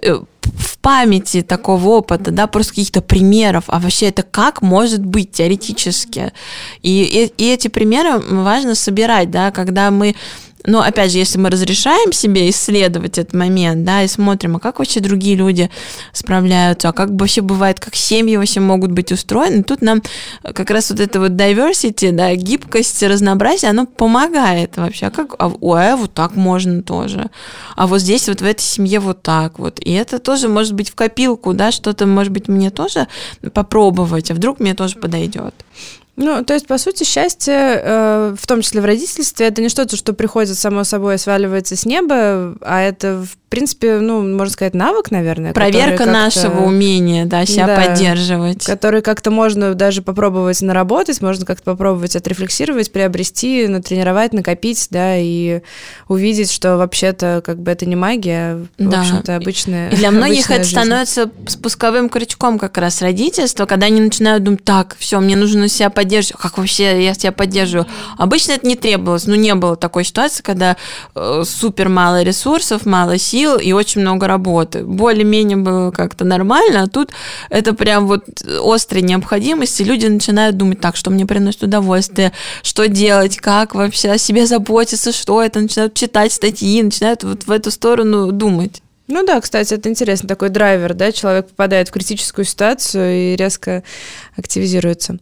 э, в памяти такого опыта, да, просто каких-то примеров, а вообще это как может быть теоретически. И, и, и эти примеры важно собирать, да, когда мы но опять же, если мы разрешаем себе исследовать этот момент, да, и смотрим, а как вообще другие люди справляются, а как вообще бывает, как семьи вообще могут быть устроены, тут нам как раз вот это вот diversity, да, гибкость, разнообразие, оно помогает вообще. А как, а, ой, а вот так можно тоже. А вот здесь вот в этой семье вот так вот. И это тоже может быть в копилку, да, что-то, может быть, мне тоже попробовать, а вдруг мне тоже подойдет. Ну, то есть, по сути, счастье, э, в том числе в родительстве, это не что-то, что приходит само собой, сваливается с неба, а это, в принципе, ну, можно сказать, навык, наверное. Проверка нашего умения, да, себя да, поддерживать. Который как-то можно даже попробовать наработать, можно как-то попробовать отрефлексировать, приобрести, натренировать, накопить, да, и увидеть, что вообще-то как бы это не магия, а, в да. общем-то, обычная И для многих это жизнь. становится спусковым крючком как раз родительства, когда они начинают думать, так, все, мне нужно себя поддерживать. Как вообще я себя поддерживаю? Обычно это не требовалось, ну, не было такой ситуации, когда э, супер мало ресурсов, мало сил и очень много работы. Более-менее было как-то нормально, а тут это прям вот острая необходимость, и люди начинают думать, так, что мне приносит удовольствие, что делать, как вообще о себе заботиться, что это, начинают читать статьи, начинают вот в эту сторону думать. Ну да, кстати, это интересно, такой драйвер, да, человек попадает в критическую ситуацию и резко активизируется.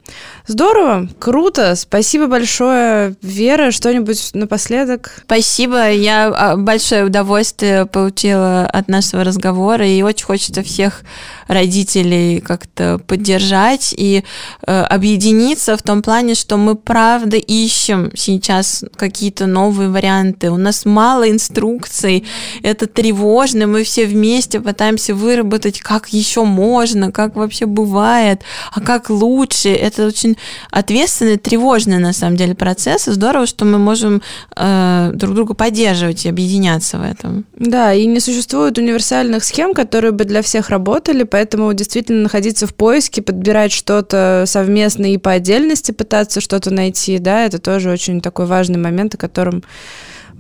Здорово, круто, спасибо большое, Вера, что-нибудь напоследок? Спасибо, я а, большое удовольствие получила от нашего разговора, и очень хочется всех родителей как-то поддержать и э, объединиться в том плане, что мы правда ищем сейчас какие-то новые варианты, у нас мало инструкций, это тревожно, мы мы все вместе пытаемся выработать, как еще можно, как вообще бывает, а как лучше. Это очень ответственный, тревожный на самом деле процесс. И здорово, что мы можем э, друг друга поддерживать и объединяться в этом. Да, и не существует универсальных схем, которые бы для всех работали, поэтому действительно находиться в поиске, подбирать что-то совместно и по отдельности пытаться что-то найти, да, это тоже очень такой важный момент, о котором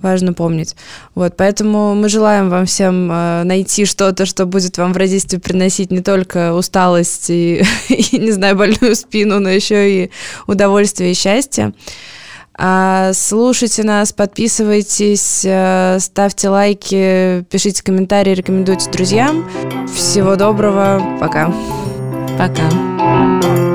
важно помнить. Вот, поэтому мы желаем вам всем э, найти что-то, что будет вам в родительстве приносить не только усталость и, и, не знаю, больную спину, но еще и удовольствие и счастье. А, слушайте нас, подписывайтесь, э, ставьте лайки, пишите комментарии, рекомендуйте друзьям. Всего доброго, пока. Пока.